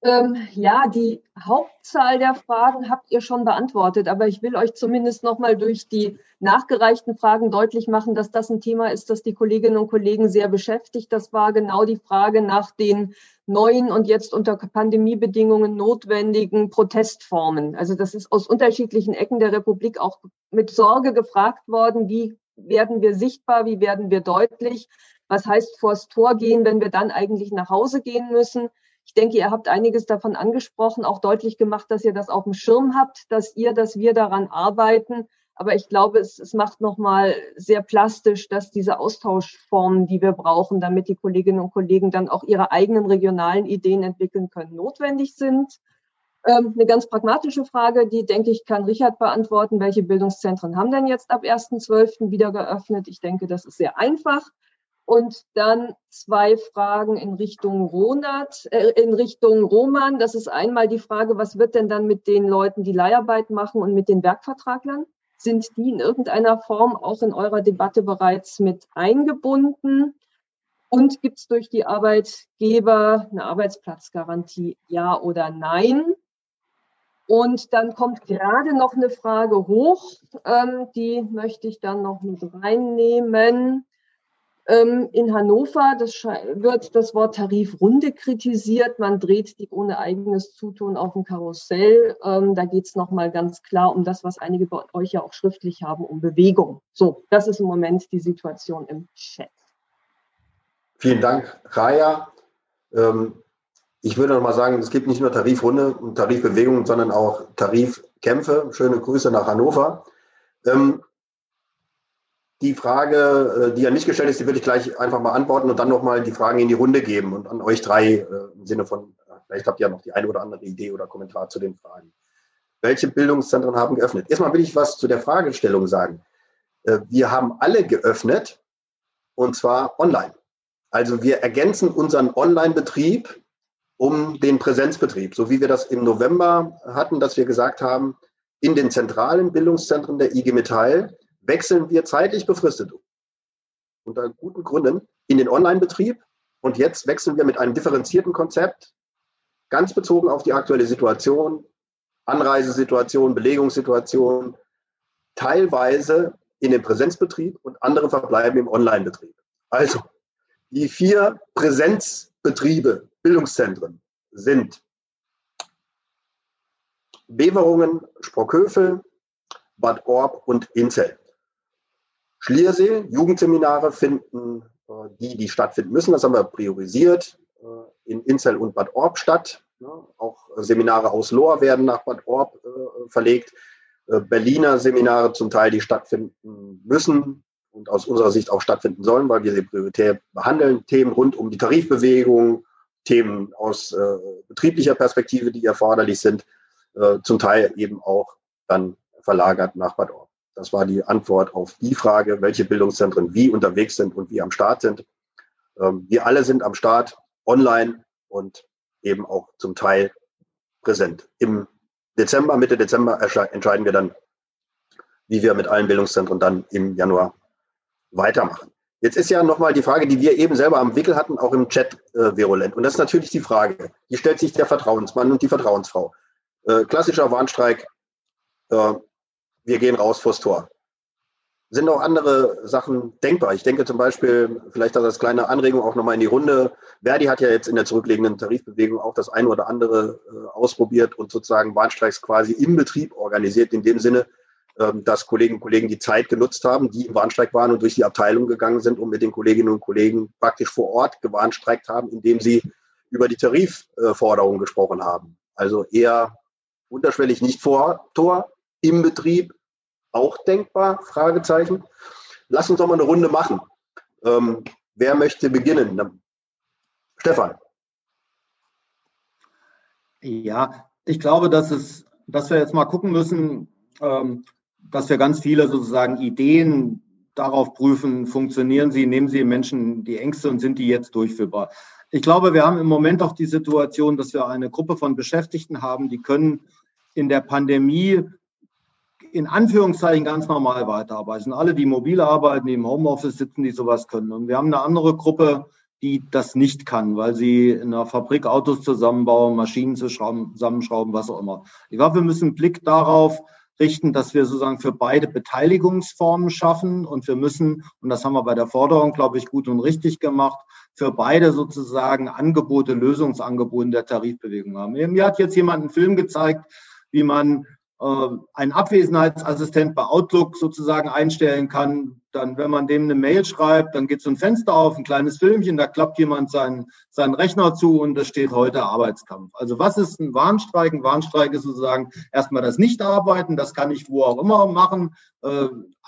Ähm, ja, die Hauptzahl der Fragen habt ihr schon beantwortet, aber ich will euch zumindest nochmal durch die nachgereichten Fragen deutlich machen, dass das ein Thema ist, das die Kolleginnen und Kollegen sehr beschäftigt. Das war genau die Frage nach den neuen und jetzt unter Pandemiebedingungen notwendigen Protestformen. Also das ist aus unterschiedlichen Ecken der Republik auch mit Sorge gefragt worden, wie werden wir sichtbar, wie werden wir deutlich, was heißt vors Tor gehen, wenn wir dann eigentlich nach Hause gehen müssen. Ich denke, ihr habt einiges davon angesprochen, auch deutlich gemacht, dass ihr das auf dem Schirm habt, dass ihr, dass wir daran arbeiten. Aber ich glaube, es, es macht nochmal sehr plastisch, dass diese Austauschformen, die wir brauchen, damit die Kolleginnen und Kollegen dann auch ihre eigenen regionalen Ideen entwickeln können, notwendig sind. Ähm, eine ganz pragmatische Frage, die, denke ich, kann Richard beantworten. Welche Bildungszentren haben denn jetzt ab 1.12. wieder geöffnet? Ich denke, das ist sehr einfach. Und dann zwei Fragen in Richtung Ronat, äh, in Richtung Roman. Das ist einmal die Frage, was wird denn dann mit den Leuten, die Leiharbeit machen und mit den Werkvertraglern? Sind die in irgendeiner Form auch in eurer Debatte bereits mit eingebunden? Und gibt es durch die Arbeitgeber eine Arbeitsplatzgarantie, ja oder nein? Und dann kommt gerade noch eine Frage hoch, ähm, die möchte ich dann noch mit reinnehmen. Ähm, in Hannover das wird das Wort Tarifrunde kritisiert. Man dreht die ohne eigenes Zutun auf dem Karussell. Ähm, da geht es nochmal ganz klar um das, was einige bei euch ja auch schriftlich haben, um Bewegung. So, das ist im Moment die Situation im Chat. Vielen Dank, Raya. Ähm, ich würde noch mal sagen, es gibt nicht nur Tarifrunde und Tarifbewegungen, sondern auch Tarifkämpfe. Schöne Grüße nach Hannover. Die Frage, äh, die ja nicht gestellt ist, die würde ich gleich einfach mal antworten und dann nochmal die Fragen in die Runde geben und an euch drei äh, im Sinne von, vielleicht habt ihr ja noch die eine oder andere Idee oder Kommentar zu den Fragen. Welche Bildungszentren haben geöffnet? Erstmal will ich was zu der Fragestellung sagen. Äh, wir haben alle geöffnet und zwar online. Also wir ergänzen unseren Online-Betrieb um den Präsenzbetrieb, so wie wir das im November hatten, dass wir gesagt haben, in den zentralen Bildungszentren der IG Metall wechseln wir zeitlich befristet unter guten Gründen in den Online-Betrieb. Und jetzt wechseln wir mit einem differenzierten Konzept, ganz bezogen auf die aktuelle Situation, Anreisesituation, Belegungssituation, teilweise in den Präsenzbetrieb und andere verbleiben im Online-Betrieb. Also die vier Präsenzbetriebe, Bildungszentren sind Beverungen, Sprockhövel, Bad Orb und Inzell. Schliersee, Jugendseminare finden, äh, die, die stattfinden müssen, das haben wir priorisiert, äh, in Inzell und Bad Orb statt. Auch Seminare aus Lohr werden nach Bad Orb äh, verlegt. äh, Berliner Seminare zum Teil, die stattfinden müssen und aus unserer Sicht auch stattfinden sollen, weil wir sie prioritär behandeln. Themen rund um die Tarifbewegung, Themen aus äh, betrieblicher Perspektive, die erforderlich sind, äh, zum Teil eben auch dann verlagert nach Bad Orb. Das war die Antwort auf die Frage, welche Bildungszentren wie unterwegs sind und wie am Start sind. Ähm, wir alle sind am Start, online und eben auch zum Teil präsent. Im Dezember, Mitte Dezember entscheiden wir dann, wie wir mit allen Bildungszentren dann im Januar weitermachen. Jetzt ist ja nochmal die Frage, die wir eben selber am Wickel hatten, auch im Chat äh, virulent. Und das ist natürlich die Frage, die stellt sich der Vertrauensmann und die Vertrauensfrau. Äh, klassischer Warnstreik, äh, wir gehen raus vors Tor. Sind auch andere Sachen denkbar? Ich denke zum Beispiel, vielleicht als kleine Anregung auch nochmal in die Runde. Verdi hat ja jetzt in der zurückliegenden Tarifbewegung auch das eine oder andere äh, ausprobiert und sozusagen Warnstreiks quasi im Betrieb organisiert, in dem Sinne, ähm, dass Kolleginnen und Kollegen die Zeit genutzt haben, die im Warnstreik waren und durch die Abteilung gegangen sind und mit den Kolleginnen und Kollegen praktisch vor Ort gewarnstreikt haben, indem sie über die Tarifforderungen gesprochen haben. Also eher unterschwellig nicht vor Tor, im Betrieb, auch denkbar, Fragezeichen. Lass uns doch mal eine Runde machen. Ähm, wer möchte beginnen? Stefan. Ja, ich glaube, dass es, dass wir jetzt mal gucken müssen, ähm, dass wir ganz viele sozusagen Ideen darauf prüfen, funktionieren sie, nehmen sie Menschen die Ängste und sind die jetzt durchführbar. Ich glaube, wir haben im Moment auch die Situation, dass wir eine Gruppe von Beschäftigten haben, die können in der Pandemie in Anführungszeichen ganz normal weiterarbeiten. Alle, die mobil arbeiten, die im Homeoffice sitzen, die sowas können. Und wir haben eine andere Gruppe, die das nicht kann, weil sie in einer Fabrik Autos zusammenbauen, Maschinen zusammenschrauben, was auch immer. Ich glaube, wir müssen einen Blick darauf richten, dass wir sozusagen für beide Beteiligungsformen schaffen und wir müssen, und das haben wir bei der Forderung, glaube ich, gut und richtig gemacht, für beide sozusagen Angebote, Lösungsangebote der Tarifbewegung haben. Mir hat jetzt jemand einen Film gezeigt, wie man einen Abwesenheitsassistent bei Outlook sozusagen einstellen kann. Dann, wenn man dem eine Mail schreibt, dann geht so ein Fenster auf, ein kleines Filmchen, da klappt jemand seinen, seinen Rechner zu und da steht heute Arbeitskampf. Also was ist ein Warnstreik? Ein Warnstreik ist sozusagen erstmal das Nichtarbeiten, das kann ich wo auch immer machen.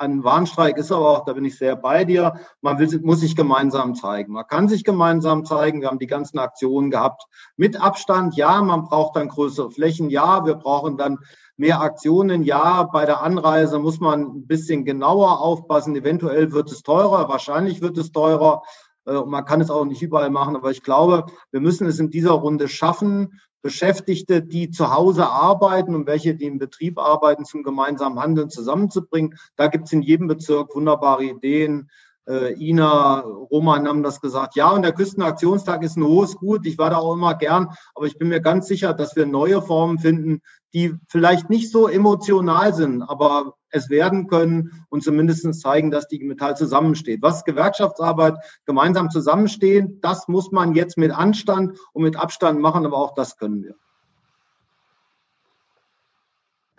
Ein Warnstreik ist aber auch, da bin ich sehr bei dir, man will, muss sich gemeinsam zeigen. Man kann sich gemeinsam zeigen. Wir haben die ganzen Aktionen gehabt mit Abstand. Ja, man braucht dann größere Flächen. Ja, wir brauchen dann mehr Aktionen. Ja, bei der Anreise muss man ein bisschen genauer aufpassen. Eventuell wird es teurer, wahrscheinlich wird es teurer. Äh, man kann es auch nicht überall machen, aber ich glaube, wir müssen es in dieser Runde schaffen, Beschäftigte, die zu Hause arbeiten und welche, die im Betrieb arbeiten, zum gemeinsamen Handeln zusammenzubringen. Da gibt es in jedem Bezirk wunderbare Ideen. Äh, Ina, Roman haben das gesagt. Ja, und der Küstenaktionstag ist ein hohes Gut. Ich war da auch immer gern, aber ich bin mir ganz sicher, dass wir neue Formen finden, die vielleicht nicht so emotional sind, aber es werden können und zumindest zeigen, dass die Metall zusammensteht. Was Gewerkschaftsarbeit gemeinsam zusammenstehen, das muss man jetzt mit Anstand und mit Abstand machen, aber auch das können wir.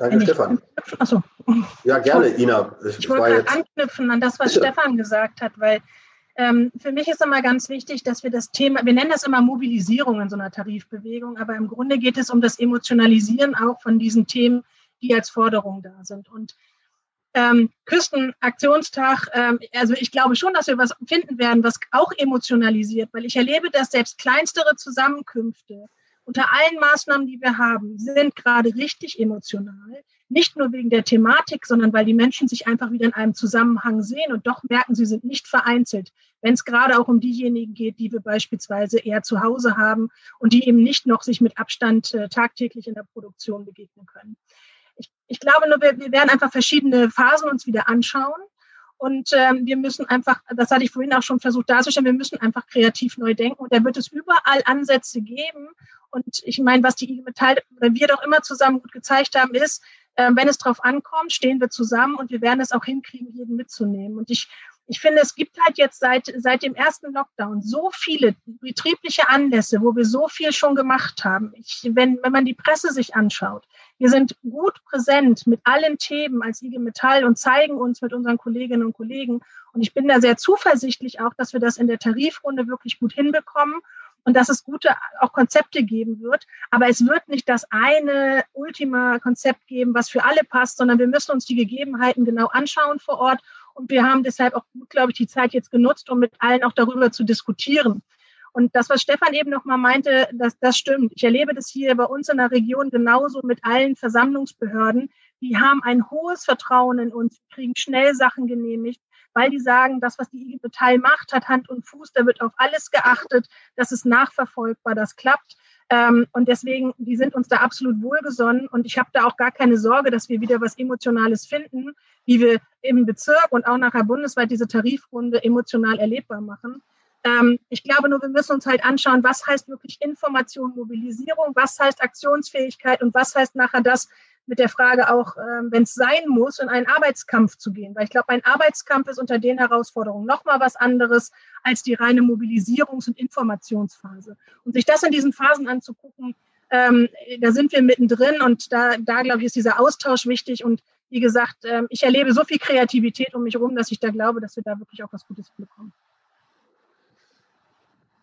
Danke, Stefan. Achso. Ja, gerne, Ina. Ich, ich wollte gerade anknüpfen an das, was Bitte. Stefan gesagt hat, weil ähm, für mich ist immer ganz wichtig, dass wir das Thema, wir nennen das immer Mobilisierung in so einer Tarifbewegung, aber im Grunde geht es um das Emotionalisieren auch von diesen Themen, die als Forderung da sind. Und ähm, Küstenaktionstag, ähm, also ich glaube schon, dass wir was finden werden, was auch emotionalisiert, weil ich erlebe, dass selbst kleinstere Zusammenkünfte unter allen Maßnahmen, die wir haben, sind gerade richtig emotional. Nicht nur wegen der Thematik, sondern weil die Menschen sich einfach wieder in einem Zusammenhang sehen und doch merken, sie sind nicht vereinzelt. Wenn es gerade auch um diejenigen geht, die wir beispielsweise eher zu Hause haben und die eben nicht noch sich mit Abstand äh, tagtäglich in der Produktion begegnen können. Ich, ich glaube nur, wir, wir werden einfach verschiedene Phasen uns wieder anschauen. Und ähm, wir müssen einfach, das hatte ich vorhin auch schon versucht darzustellen, wir müssen einfach kreativ neu denken. Und da wird es überall Ansätze geben. Und ich meine, was die IG Metall oder wir doch immer zusammen gut gezeigt haben, ist, ähm, wenn es darauf ankommt, stehen wir zusammen und wir werden es auch hinkriegen, jeden mitzunehmen. Und ich, ich finde, es gibt halt jetzt seit, seit dem ersten Lockdown so viele betriebliche Anlässe, wo wir so viel schon gemacht haben. Ich, wenn, wenn man die Presse sich anschaut, wir sind gut präsent mit allen Themen als IG Metall und zeigen uns mit unseren Kolleginnen und Kollegen. Und ich bin da sehr zuversichtlich auch, dass wir das in der Tarifrunde wirklich gut hinbekommen und dass es gute auch Konzepte geben wird. Aber es wird nicht das eine Ultima-Konzept geben, was für alle passt, sondern wir müssen uns die Gegebenheiten genau anschauen vor Ort. Und wir haben deshalb auch glaube ich, die Zeit jetzt genutzt, um mit allen auch darüber zu diskutieren. Und das, was Stefan eben nochmal meinte, das, das stimmt. Ich erlebe das hier bei uns in der Region genauso mit allen Versammlungsbehörden. Die haben ein hohes Vertrauen in uns, kriegen schnell Sachen genehmigt weil die sagen, das, was die IG Metall macht, hat Hand und Fuß, da wird auf alles geachtet, das ist nachverfolgbar, das klappt. Ähm, und deswegen, die sind uns da absolut wohlgesonnen und ich habe da auch gar keine Sorge, dass wir wieder was Emotionales finden, wie wir im Bezirk und auch nachher bundesweit diese Tarifrunde emotional erlebbar machen. Ähm, ich glaube nur, wir müssen uns halt anschauen, was heißt wirklich Information, Mobilisierung, was heißt Aktionsfähigkeit und was heißt nachher das, mit der Frage auch, ähm, wenn es sein muss, in einen Arbeitskampf zu gehen. Weil ich glaube, ein Arbeitskampf ist unter den Herausforderungen nochmal was anderes als die reine Mobilisierungs- und Informationsphase. Und sich das in diesen Phasen anzugucken, ähm, da sind wir mittendrin und da, da glaube ich, ist dieser Austausch wichtig. Und wie gesagt, ähm, ich erlebe so viel Kreativität um mich herum, dass ich da glaube, dass wir da wirklich auch was Gutes bekommen.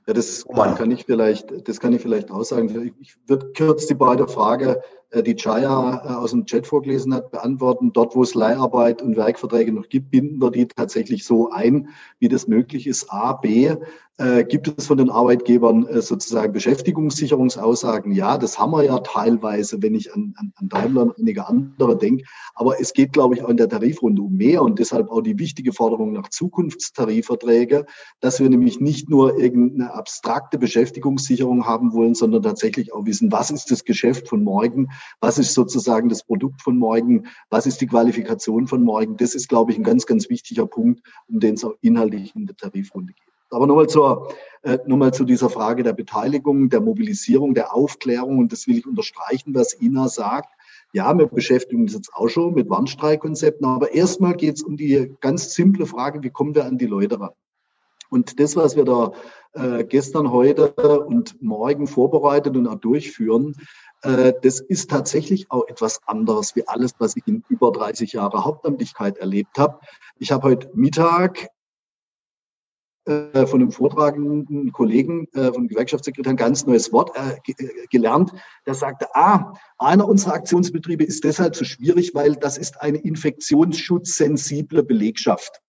Ja, das kann ich vielleicht, das kann ich vielleicht aussagen. Ich würde kurz die beide Frage die Chaya äh, aus dem Chat vorgelesen hat, beantworten. Dort, wo es Leiharbeit und Werkverträge noch gibt, binden wir die tatsächlich so ein, wie das möglich ist. A, B, äh, gibt es von den Arbeitgebern äh, sozusagen Beschäftigungssicherungsaussagen? Ja, das haben wir ja teilweise, wenn ich an, an, an Daimler und einige andere denke. Aber es geht, glaube ich, auch in der Tarifrunde um mehr und deshalb auch die wichtige Forderung nach Zukunftstarifverträge, dass wir nämlich nicht nur irgendeine abstrakte Beschäftigungssicherung haben wollen, sondern tatsächlich auch wissen, was ist das Geschäft von morgen was ist sozusagen das Produkt von morgen? Was ist die Qualifikation von morgen? Das ist, glaube ich, ein ganz, ganz wichtiger Punkt, um den es auch inhaltlich in der Tarifrunde geht. Aber nochmal zur, äh, nochmal zu dieser Frage der Beteiligung, der Mobilisierung, der Aufklärung. Und das will ich unterstreichen, was Ina sagt. Ja, wir beschäftigen uns jetzt auch schon mit Warnstreikkonzepten, aber erstmal geht es um die ganz simple Frage, wie kommen wir an die Leute ran? Und das, was wir da äh, gestern, heute und morgen vorbereitet und auch durchführen, äh, das ist tatsächlich auch etwas anderes wie alles, was ich in über 30 Jahren Hauptamtlichkeit erlebt habe. Ich habe heute Mittag äh, von einem vortragenden Kollegen, äh, vom Gewerkschaftssekretär, ein ganz neues Wort gelernt. Der sagte, ah, einer unserer Aktionsbetriebe ist deshalb so schwierig, weil das ist eine infektionsschutzsensible Belegschaft.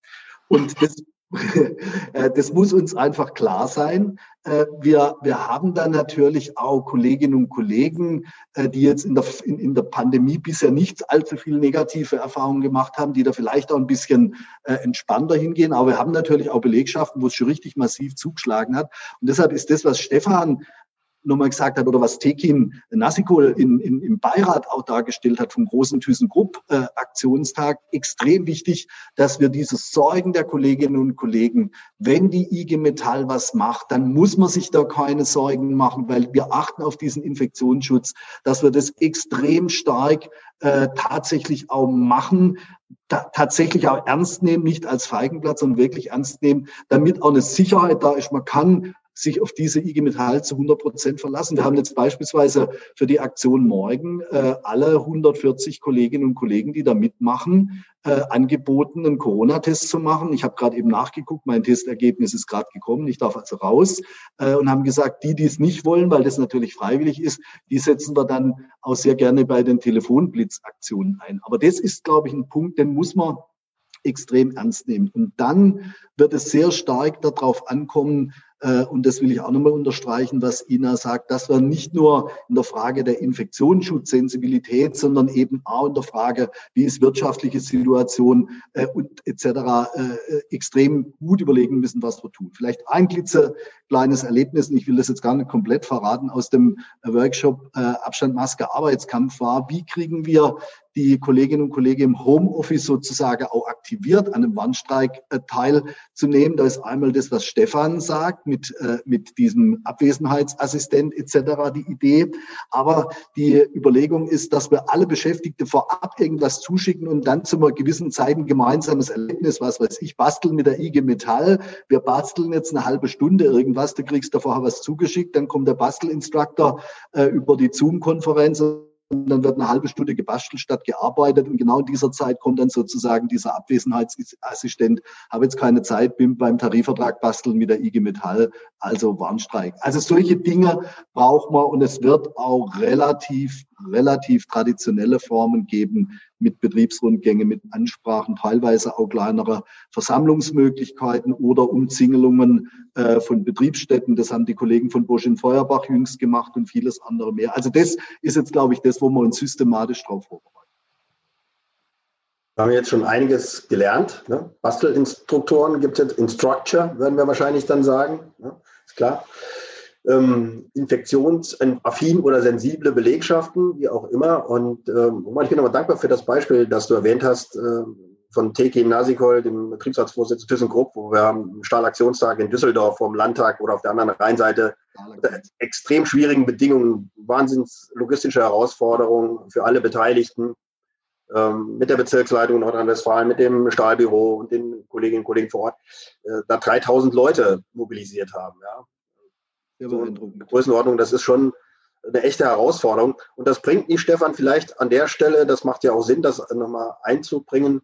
Und das Äh, das muss uns einfach klar sein. Äh, wir, wir haben dann natürlich auch Kolleginnen und Kollegen, äh, die jetzt in der, in, in der Pandemie bisher nicht allzu viel negative Erfahrungen gemacht haben, die da vielleicht auch ein bisschen entspannter hingehen. Aber wir haben natürlich auch Belegschaften, wo es schon richtig massiv zugeschlagen hat. Und deshalb ist das, was Stefan nochmal gesagt hat oder was Tekin Nassikol in, in, im Beirat auch dargestellt hat vom großen ThyssenKrupp äh, Aktionstag, extrem wichtig, dass wir dieses Sorgen der Kolleginnen und Kollegen, wenn die IG Metall was macht, dann muss man sich da keine Sorgen machen, weil wir achten auf diesen Infektionsschutz, dass wir das extrem stark äh, tatsächlich auch machen, ta tatsächlich auch ernst nehmen, nicht als Feigenblatt, sondern wirklich ernst nehmen, damit auch eine Sicherheit da ist. Man kann sich auf diese IG Metall zu 100 Prozent verlassen. Wir haben jetzt beispielsweise für die Aktion morgen äh, alle 140 Kolleginnen und Kollegen, die da mitmachen, äh, angeboten, einen Corona-Test zu machen. Ich habe gerade eben nachgeguckt, mein Testergebnis ist gerade gekommen, ich darf also raus äh, und haben gesagt, die, die es nicht wollen, weil das natürlich freiwillig ist, die setzen wir dann auch sehr gerne bei den Telefonblitzaktionen ein. Aber das ist, glaube ich, ein Punkt, den muss man extrem ernst nehmen. Und dann wird es sehr stark darauf ankommen, und das will ich auch nochmal unterstreichen, was Ina sagt, dass wir nicht nur in der Frage der Infektionsschutzsensibilität, sondern eben auch in der Frage, wie ist wirtschaftliche Situation äh, und etc. Äh, extrem gut überlegen müssen, was wir tun. Vielleicht ein kleines Erlebnis, und ich will das jetzt gar nicht komplett verraten, aus dem Workshop Abstand Maske Arbeitskampf war, wie kriegen wir die Kolleginnen und Kollegen im Homeoffice sozusagen auch aktiviert, an einem Warnstreik äh, teilzunehmen. Da ist einmal das, was Stefan sagt, mit, äh, mit diesem Abwesenheitsassistent etc. die Idee. Aber die Überlegung ist, dass wir alle Beschäftigte vorab irgendwas zuschicken und dann zu einer gewissen Zeit ein gemeinsames Erlebnis, was weiß ich, basteln mit der IG Metall. Wir basteln jetzt eine halbe Stunde irgendwas, du kriegst da vorher was zugeschickt, dann kommt der Bastelinstruktor äh, über die Zoom-Konferenz dann wird eine halbe Stunde gebastelt statt gearbeitet. Und genau in dieser Zeit kommt dann sozusagen dieser Abwesenheitsassistent, habe jetzt keine Zeit, bin beim Tarifvertrag basteln mit der IG Metall, also Warnstreik. Also solche Dinge braucht man. Und es wird auch relativ, relativ traditionelle Formen geben mit Betriebsrundgänge, mit Ansprachen, teilweise auch kleinere Versammlungsmöglichkeiten oder Umzingelungen äh, von Betriebsstätten. Das haben die Kollegen von Bosch in Feuerbach jüngst gemacht und vieles andere mehr. Also das ist jetzt, glaube ich, das, wo wir uns systematisch drauf vorbereiten. Wir haben jetzt schon einiges gelernt. Ne? Bastelinstruktoren gibt es jetzt, Instructure, werden wir wahrscheinlich dann sagen. Ne? Ist klar. Ähm, infektionsaffin oder sensible Belegschaften, wie auch immer. Und ähm, ich bin aber dankbar für das Beispiel, das du erwähnt hast, äh, von Teki Nasikol, dem Betriebsratsvorsitzenden ThyssenKrupp, wo wir am Stahlaktionstag in Düsseldorf vor dem Landtag oder auf der anderen Rheinseite unter extrem schwierigen Bedingungen, wahnsinns logistische Herausforderungen für alle Beteiligten, ähm, mit der Bezirksleitung Nordrhein-Westfalen, mit dem Stahlbüro und den Kolleginnen und Kollegen vor Ort, äh, da 3000 Leute mobilisiert haben. Ja. So Größenordnung, das ist schon eine echte Herausforderung. Und das bringt mich, Stefan, vielleicht an der Stelle, das macht ja auch Sinn, das nochmal einzubringen,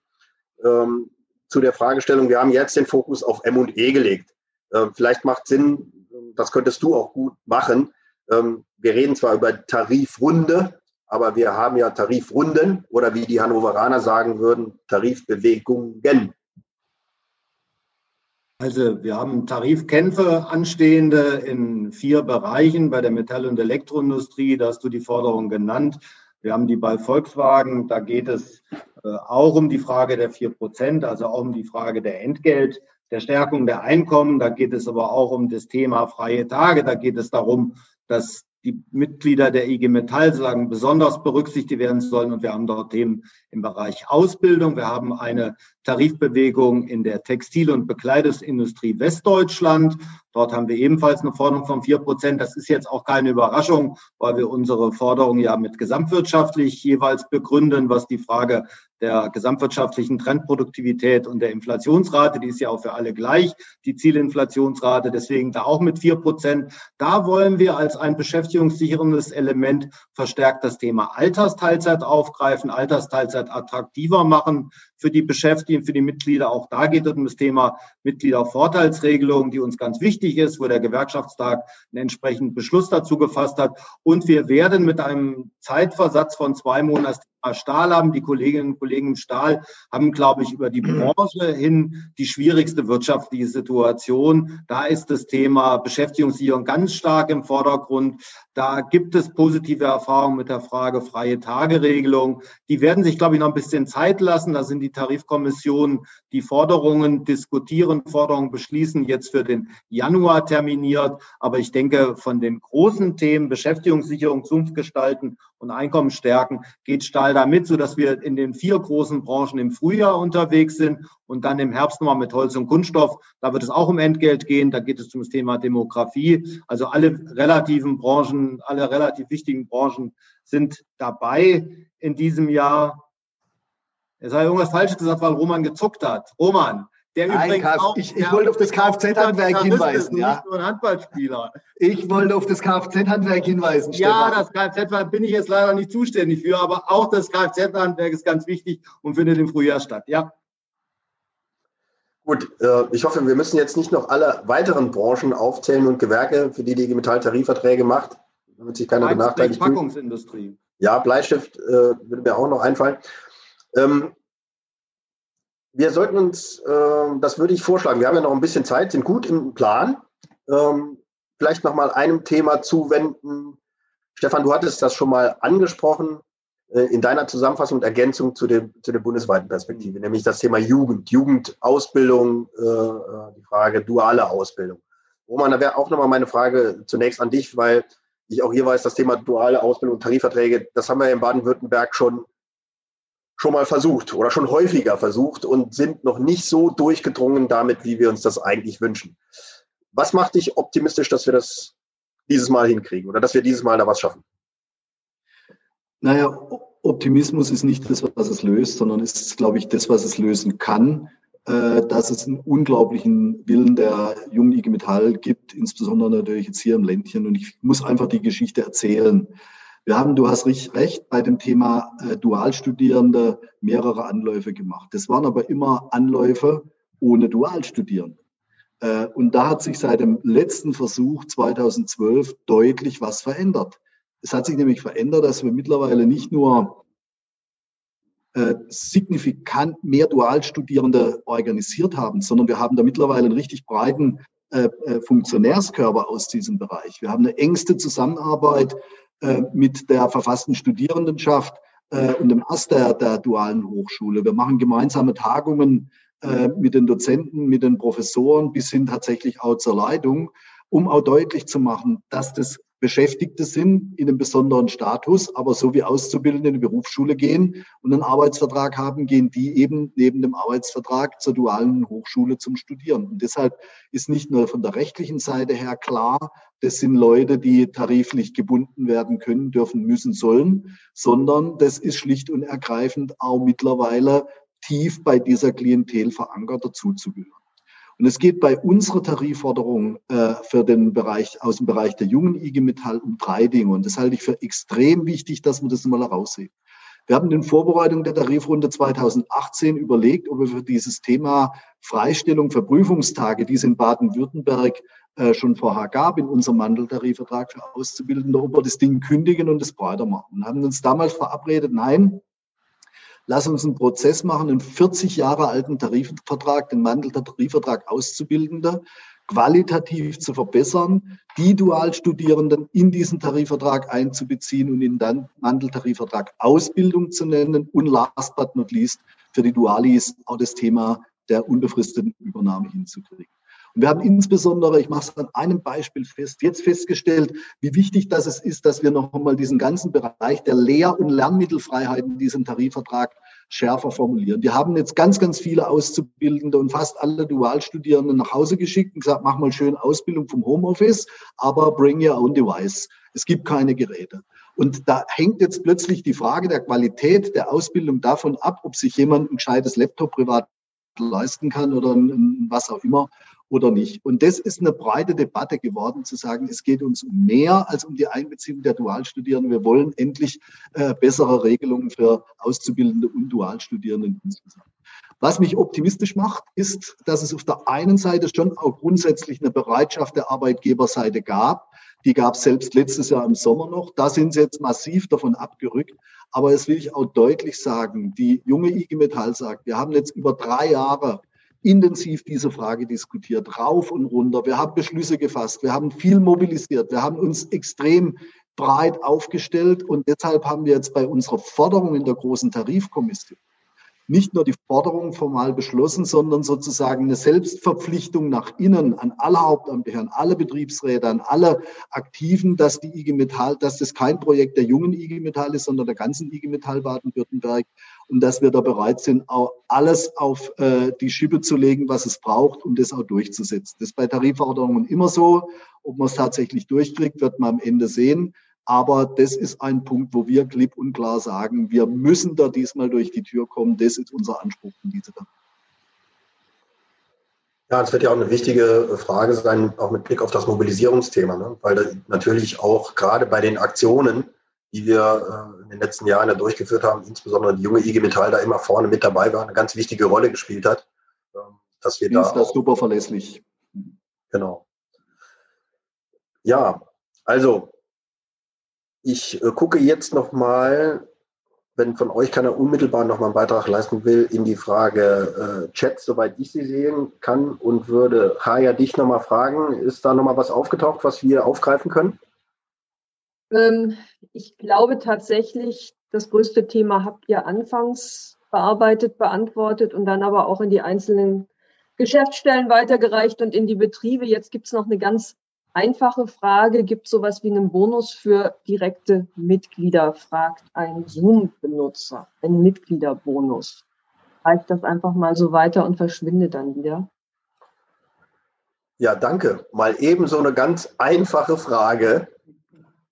ähm, zu der Fragestellung, wir haben jetzt den Fokus auf M&E gelegt. Ähm, vielleicht macht Sinn, das könntest du auch gut machen. Ähm, wir reden zwar über Tarifrunde, aber wir haben ja Tarifrunden oder wie die Hannoveraner sagen würden, Tarifbewegungen. Also wir haben Tarifkämpfe anstehende in vier Bereichen bei der Metall- und Elektroindustrie. Da hast du die Forderung genannt. Wir haben die bei Volkswagen. Da geht es äh, auch um die Frage der vier Prozent, also auch um die Frage der Entgelt, der Stärkung der Einkommen. Da geht es aber auch um das Thema freie Tage. Da geht es darum, dass die Mitglieder der IG Metall sagen, besonders berücksichtigt werden sollen. Und wir haben dort Themen im Bereich Ausbildung. Wir haben eine Tarifbewegung in der Textil- und Bekleidungsindustrie Westdeutschland. Dort haben wir ebenfalls eine Forderung von vier Prozent. Das ist jetzt auch keine Überraschung, weil wir unsere Forderung ja mit gesamtwirtschaftlich jeweils begründen, was die Frage der gesamtwirtschaftlichen Trendproduktivität und der Inflationsrate, die ist ja auch für alle gleich, die Zielinflationsrate, deswegen da auch mit vier Prozent. Da wollen wir als ein beschäftigungssicherndes Element verstärkt das Thema Altersteilzeit aufgreifen, Altersteilzeit attraktiver machen für die Beschäftigten, für die Mitglieder. Auch da geht es um das Thema Mitgliedervorteilsregelung, die uns ganz wichtig ist, wo der Gewerkschaftstag einen entsprechenden Beschluss dazu gefasst hat. Und wir werden mit einem Zeitversatz von zwei Monaten Stahl haben. Die Kolleginnen und Kollegen im Stahl haben, glaube ich, über die Branche hin die schwierigste wirtschaftliche Situation. Da ist das Thema Beschäftigungssicherung ganz stark im Vordergrund. Da gibt es positive Erfahrungen mit der Frage freie Tageregelung. Die werden sich, glaube ich, noch ein bisschen Zeit lassen. Da sind die Tarifkommissionen, die Forderungen diskutieren, Forderungen beschließen, jetzt für den Januar terminiert. Aber ich denke, von den großen Themen Beschäftigungssicherung, Zunftgestalten und Einkommen stärken geht Stahl damit, sodass wir in den vier großen Branchen im Frühjahr unterwegs sind und dann im Herbst nochmal mit Holz und Kunststoff. Da wird es auch um Entgelt gehen. Da geht es um das Thema Demografie. Also alle relativen Branchen, alle relativ wichtigen Branchen sind dabei in diesem Jahr. Habe ich irgendwas Falsches gesagt, weil Roman gezuckt hat. Roman, der Nein, übrigens auch, ich, ich wollte auf das Kfz-Handwerk hinweisen. Ja. Nicht nur ein Handballspieler. Ich wollte auf das Kfz-Handwerk hinweisen. Ja, Stefan. das Kfz bin ich jetzt leider nicht zuständig für, aber auch das Kfz-Handwerk ist ganz wichtig und findet im Frühjahr statt. Ja. Gut, äh, ich hoffe, wir müssen jetzt nicht noch alle weiteren Branchen aufzählen und Gewerke, für die die Metall Tarifverträge macht, damit sich keiner benachteiligt fühlt. Packungsindustrie. Ja, Bleistift äh, würde mir auch noch einfallen. Ähm, wir sollten uns, äh, das würde ich vorschlagen, wir haben ja noch ein bisschen Zeit, sind gut im Plan. Ähm, vielleicht noch mal einem Thema zuwenden. Stefan, du hattest das schon mal angesprochen. Äh, in deiner Zusammenfassung und Ergänzung zu, dem, zu der bundesweiten Perspektive, nämlich das Thema Jugend, Jugendausbildung, äh, äh, die Frage duale Ausbildung. Roman, da wäre auch nochmal meine Frage zunächst an dich, weil ich auch hier weiß, das Thema duale Ausbildung, Tarifverträge, das haben wir in Baden-Württemberg schon, schon mal versucht oder schon häufiger versucht und sind noch nicht so durchgedrungen damit, wie wir uns das eigentlich wünschen. Was macht dich optimistisch, dass wir das dieses Mal hinkriegen oder dass wir dieses Mal da was schaffen? Naja, Optimismus ist nicht das, was es löst, sondern ist, glaube ich, das, was es lösen kann. Äh, dass es einen unglaublichen Willen der jungen IG Metall gibt, insbesondere natürlich jetzt hier im Ländchen. Und ich muss einfach die Geschichte erzählen. Wir haben, du hast recht, bei dem Thema äh, Dualstudierende mehrere Anläufe gemacht. Das waren aber immer Anläufe ohne Dualstudierende. Äh, und da hat sich seit dem letzten Versuch 2012 deutlich was verändert. Es hat sich nämlich verändert, dass wir mittlerweile nicht nur äh, signifikant mehr Dualstudierende organisiert haben, sondern wir haben da mittlerweile einen richtig breiten äh, äh, Funktionärskörper aus diesem Bereich. Wir haben eine engste Zusammenarbeit mit der verfassten Studierendenschaft äh, und dem Ast der, der dualen Hochschule. Wir machen gemeinsame Tagungen äh, mit den Dozenten, mit den Professoren bis hin tatsächlich auch zur Leitung, um auch deutlich zu machen, dass das Beschäftigte sind in einem besonderen Status, aber so wie Auszubildende in die Berufsschule gehen und einen Arbeitsvertrag haben, gehen die eben neben dem Arbeitsvertrag zur dualen Hochschule zum Studieren. Und deshalb ist nicht nur von der rechtlichen Seite her klar, das sind Leute, die tariflich gebunden werden können, dürfen, müssen, sollen, sondern das ist schlicht und ergreifend auch mittlerweile tief bei dieser Klientel verankert dazuzugehören. Und es geht bei unserer Tarifforderung äh, für den Bereich, aus dem Bereich der jungen IG Metall um drei Dinge. Und das halte ich für extrem wichtig, dass wir das mal herausheben. Wir haben in Vorbereitung der Tarifrunde 2018 überlegt, ob wir für dieses Thema Freistellung für Prüfungstage, die es in Baden-Württemberg äh, schon vorher gab, in unserem Mandeltarifvertrag für Auszubildende, ob wir das Ding kündigen und es breiter machen. Wir haben uns damals verabredet, nein, Lass uns einen Prozess machen, einen 40 Jahre alten Tarifvertrag, den Mandeltarifvertrag Auszubildender, qualitativ zu verbessern, die Dualstudierenden in diesen Tarifvertrag einzubeziehen und ihn dann Mandeltarifvertrag Ausbildung zu nennen und last but not least für die Dualis auch das Thema der unbefristeten Übernahme hinzukriegen. Wir haben insbesondere, ich mache es an einem Beispiel fest, jetzt festgestellt, wie wichtig das ist, dass wir noch einmal diesen ganzen Bereich der Lehr- und Lernmittelfreiheit in diesem Tarifvertrag schärfer formulieren. Die haben jetzt ganz, ganz viele Auszubildende und fast alle Dualstudierenden nach Hause geschickt und gesagt, mach mal schön Ausbildung vom Homeoffice, aber bring your own device. Es gibt keine Geräte. Und da hängt jetzt plötzlich die Frage der Qualität der Ausbildung davon ab, ob sich jemand ein gescheites Laptop privat leisten kann oder was auch immer oder nicht. Und das ist eine breite Debatte geworden, zu sagen, es geht uns um mehr als um die Einbeziehung der Dualstudierenden. Wir wollen endlich äh, bessere Regelungen für Auszubildende und Dualstudierenden insgesamt. Was mich optimistisch macht, ist, dass es auf der einen Seite schon auch grundsätzlich eine Bereitschaft der Arbeitgeberseite gab. Die gab es selbst letztes Jahr im Sommer noch. Da sind sie jetzt massiv davon abgerückt. Aber es will ich auch deutlich sagen, die junge IG Metall sagt, wir haben jetzt über drei Jahre intensiv diese Frage diskutiert, rauf und runter. Wir haben Beschlüsse gefasst, wir haben viel mobilisiert, wir haben uns extrem breit aufgestellt. Und deshalb haben wir jetzt bei unserer Forderung in der großen Tarifkommission nicht nur die Forderung formal beschlossen, sondern sozusagen eine Selbstverpflichtung nach innen an alle Hauptamtliche, an alle Betriebsräte, an alle Aktiven, dass die IG Metall, dass das kein Projekt der jungen IG Metall ist, sondern der ganzen IG Metall Baden-Württemberg und dass wir da bereit sind, auch alles auf äh, die Schippe zu legen, was es braucht, um das auch durchzusetzen. Das ist bei Tarifverordnungen immer so. Ob man es tatsächlich durchkriegt, wird man am Ende sehen. Aber das ist ein Punkt, wo wir klipp und klar sagen, wir müssen da diesmal durch die Tür kommen. Das ist unser Anspruch in diese Tag. Ja, es wird ja auch eine wichtige Frage sein, auch mit Blick auf das Mobilisierungsthema, ne? weil natürlich auch gerade bei den Aktionen, die wir äh, in den letzten Jahren ja durchgeführt haben, insbesondere die junge IG Metall da immer vorne mit dabei war, eine ganz wichtige Rolle gespielt hat, ähm, dass wir da das super verlässlich. Genau. Ja, also ich äh, gucke jetzt noch mal, wenn von euch keiner unmittelbar noch mal einen Beitrag leisten will, in die Frage äh, Chat, soweit ich sie sehen kann und würde Haya dich noch mal fragen, ist da noch mal was aufgetaucht, was wir aufgreifen können? Ähm, ich glaube tatsächlich, das größte Thema habt ihr anfangs bearbeitet, beantwortet und dann aber auch in die einzelnen Geschäftsstellen weitergereicht und in die Betriebe. Jetzt gibt es noch eine ganz einfache Frage, gibt sowas wie einen Bonus für direkte Mitglieder, fragt ein Zoom-Benutzer, ein Mitgliederbonus. Reicht das einfach mal so weiter und verschwindet dann wieder? Ja, danke. Mal eben so eine ganz einfache Frage,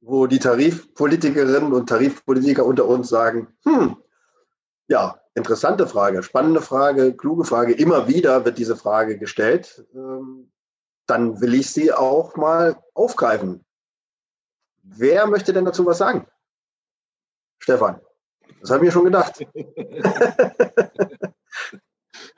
wo die Tarifpolitikerinnen und Tarifpolitiker unter uns sagen, hm, ja, interessante Frage, spannende Frage, kluge Frage. Immer wieder wird diese Frage gestellt. Ähm, dann will ich sie auch mal aufgreifen. Wer möchte denn dazu was sagen? Stefan. Das habe ich mir schon gedacht.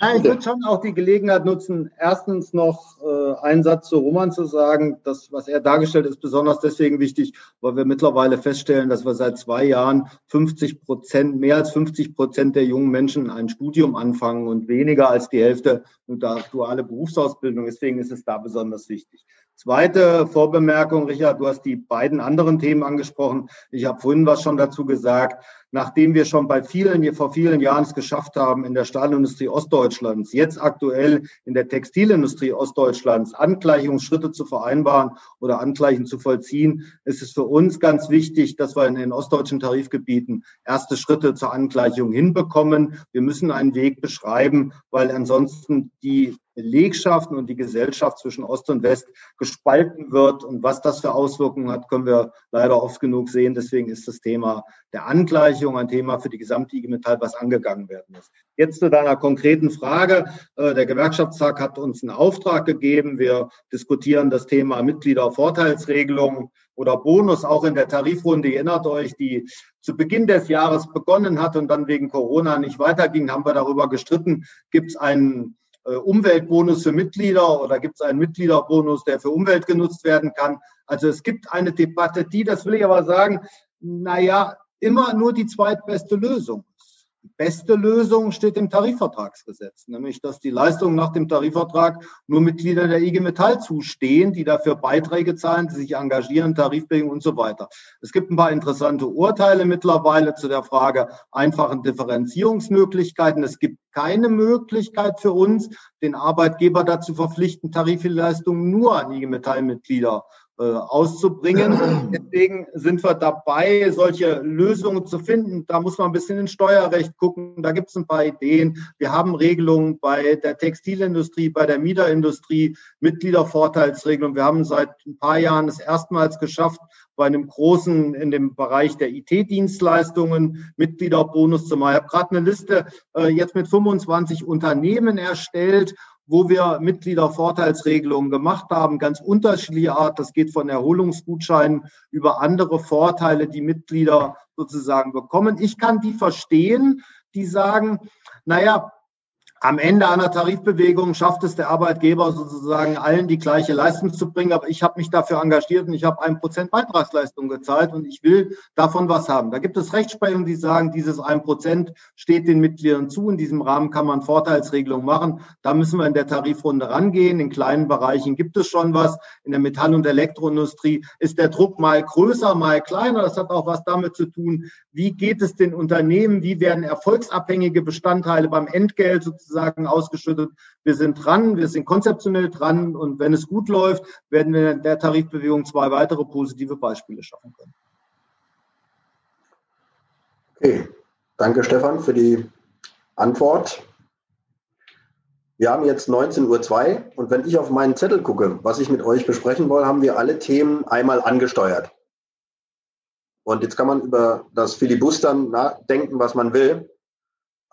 Ja, ich würde schon auch die Gelegenheit nutzen, erstens noch äh, einen Satz zu Roman zu sagen. Das, was er dargestellt ist, besonders deswegen wichtig, weil wir mittlerweile feststellen, dass wir seit zwei Jahren 50 Prozent, mehr als 50 Prozent der jungen Menschen ein Studium anfangen und weniger als die Hälfte unter duale Berufsausbildung. Deswegen ist es da besonders wichtig. Zweite Vorbemerkung, Richard, du hast die beiden anderen Themen angesprochen. Ich habe vorhin was schon dazu gesagt nachdem wir schon bei vielen, vor vielen Jahren es geschafft haben, in der Stahlindustrie Ostdeutschlands, jetzt aktuell in der Textilindustrie Ostdeutschlands Angleichungsschritte zu vereinbaren oder Angleichen zu vollziehen, ist es für uns ganz wichtig, dass wir in den ostdeutschen Tarifgebieten erste Schritte zur Angleichung hinbekommen. Wir müssen einen Weg beschreiben, weil ansonsten die Belegschaften und die Gesellschaft zwischen Ost und West gespalten wird. Und was das für Auswirkungen hat, können wir leider oft genug sehen. Deswegen ist das Thema der Angleichung ein Thema für die gesamte IG Metall, was angegangen werden muss. Jetzt zu deiner konkreten Frage. Äh, der Gewerkschaftstag hat uns einen Auftrag gegeben. Wir diskutieren das Thema Mitgliedervorteilsregelung oder Bonus auch in der Tarifrunde. Ihr erinnert euch, die zu Beginn des Jahres begonnen hat und dann wegen Corona nicht weiterging, haben wir darüber gestritten, gibt es einen Umweltbonus für Mitglieder oder gibt es einen Mitgliederbonus, der für Umwelt genutzt werden kann. Also es gibt eine Debatte, die, das will ich aber sagen, naja, immer nur die zweitbeste Lösung beste Lösung steht im Tarifvertragsgesetz, nämlich dass die Leistungen nach dem Tarifvertrag nur Mitglieder der IG Metall zustehen, die dafür Beiträge zahlen, die sich engagieren, Tarifbedingungen und so weiter. Es gibt ein paar interessante Urteile mittlerweile zu der Frage einfachen Differenzierungsmöglichkeiten. Es gibt keine Möglichkeit für uns, den Arbeitgeber dazu verpflichten, Tarifleistungen nur an IG Metall-Mitglieder auszubringen. Deswegen sind wir dabei, solche Lösungen zu finden. Da muss man ein bisschen ins Steuerrecht gucken. Da gibt es ein paar Ideen. Wir haben Regelungen bei der Textilindustrie, bei der Miederindustrie, Mitgliedervorteilsregelungen. Wir haben seit ein paar Jahren es erstmals geschafft, bei einem großen in dem Bereich der IT-Dienstleistungen Mitgliederbonus zu machen. Ich habe gerade eine Liste äh, jetzt mit 25 Unternehmen erstellt wo wir Mitgliedervorteilsregelungen gemacht haben, ganz unterschiedliche Art. Das geht von Erholungsgutscheinen über andere Vorteile, die Mitglieder sozusagen bekommen. Ich kann die verstehen, die sagen, naja, am Ende einer Tarifbewegung schafft es der Arbeitgeber sozusagen allen die gleiche Leistung zu bringen, aber ich habe mich dafür engagiert und ich habe ein Prozent Beitragsleistung gezahlt und ich will davon was haben. Da gibt es Rechtsprechungen, die sagen, dieses ein Prozent steht den Mitgliedern zu. In diesem Rahmen kann man Vorteilsregelungen machen. Da müssen wir in der Tarifrunde rangehen. In kleinen Bereichen gibt es schon was. In der Metall- und Elektroindustrie ist der Druck mal größer, mal kleiner. Das hat auch was damit zu tun, wie geht es den Unternehmen, wie werden erfolgsabhängige Bestandteile beim Entgelt sozusagen sozusagen ausgeschüttet. Wir sind dran, wir sind konzeptionell dran und wenn es gut läuft, werden wir in der Tarifbewegung zwei weitere positive Beispiele schaffen können. Okay, danke Stefan für die Antwort. Wir haben jetzt 19.02 Uhr und wenn ich auf meinen Zettel gucke, was ich mit euch besprechen will, haben wir alle Themen einmal angesteuert. Und jetzt kann man über das Filibustern nachdenken, was man will.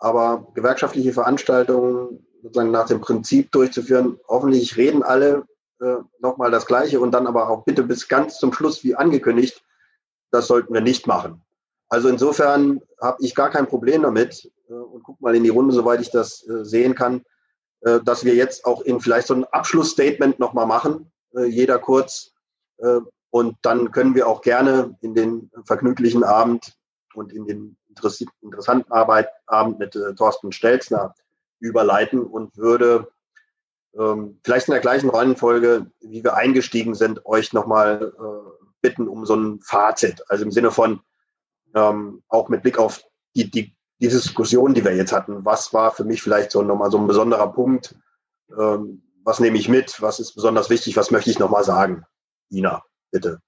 Aber gewerkschaftliche Veranstaltungen sozusagen nach dem Prinzip durchzuführen, hoffentlich reden alle äh, nochmal das Gleiche und dann aber auch bitte bis ganz zum Schluss wie angekündigt, das sollten wir nicht machen. Also insofern habe ich gar kein Problem damit äh, und guck mal in die Runde, soweit ich das äh, sehen kann, äh, dass wir jetzt auch in vielleicht so ein Abschlussstatement nochmal machen, äh, jeder kurz. Äh, und dann können wir auch gerne in den vergnüglichen Abend und in den interessanten Arbeit, Abend mit äh, Thorsten Stelzner überleiten und würde ähm, vielleicht in der gleichen Reihenfolge, wie wir eingestiegen sind, euch nochmal äh, bitten um so ein Fazit. Also im Sinne von ähm, auch mit Blick auf die, die, die Diskussion, die wir jetzt hatten. Was war für mich vielleicht so nochmal so ein besonderer Punkt? Ähm, was nehme ich mit? Was ist besonders wichtig? Was möchte ich nochmal sagen? Ina, bitte.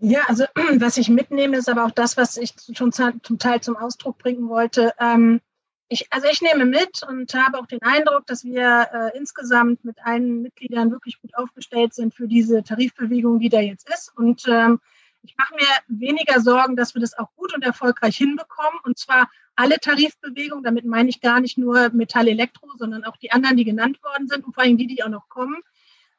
Ja, also was ich mitnehme, ist aber auch das, was ich schon zum Teil zum Ausdruck bringen wollte. Ähm, ich, also ich nehme mit und habe auch den Eindruck, dass wir äh, insgesamt mit allen Mitgliedern wirklich gut aufgestellt sind für diese Tarifbewegung, die da jetzt ist. Und ähm, ich mache mir weniger Sorgen, dass wir das auch gut und erfolgreich hinbekommen. Und zwar alle Tarifbewegungen, damit meine ich gar nicht nur Metall Elektro, sondern auch die anderen, die genannt worden sind und vor allem die, die auch noch kommen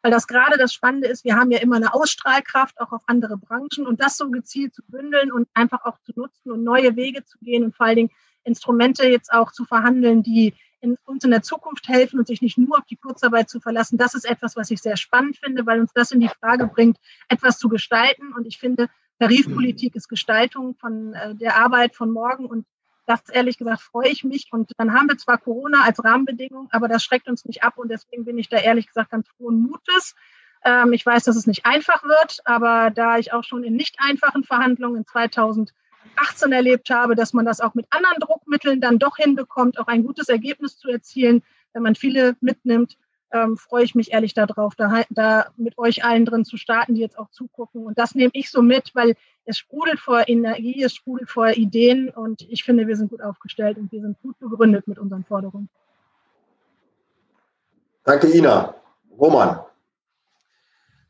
weil das gerade das Spannende ist, wir haben ja immer eine Ausstrahlkraft auch auf andere Branchen und das so gezielt zu bündeln und einfach auch zu nutzen und neue Wege zu gehen und vor allen Dingen Instrumente jetzt auch zu verhandeln, die in, uns in der Zukunft helfen und sich nicht nur auf die Kurzarbeit zu verlassen. Das ist etwas, was ich sehr spannend finde, weil uns das in die Frage bringt, etwas zu gestalten. Und ich finde, Tarifpolitik ist Gestaltung von äh, der Arbeit von morgen und das ehrlich gesagt freue ich mich. Und dann haben wir zwar Corona als Rahmenbedingung, aber das schreckt uns nicht ab und deswegen bin ich da ehrlich gesagt ganz frohen Mutes. Ähm, ich weiß, dass es nicht einfach wird, aber da ich auch schon in nicht einfachen Verhandlungen in 2018 erlebt habe, dass man das auch mit anderen Druckmitteln dann doch hinbekommt, auch ein gutes Ergebnis zu erzielen, wenn man viele mitnimmt, ähm, freue ich mich ehrlich darauf, da, da mit euch allen drin zu starten, die jetzt auch zugucken. Und das nehme ich so mit, weil es sprudelt vor Energie, es sprudelt vor Ideen und ich finde, wir sind gut aufgestellt und wir sind gut begründet mit unseren Forderungen. Danke, Ina. Roman.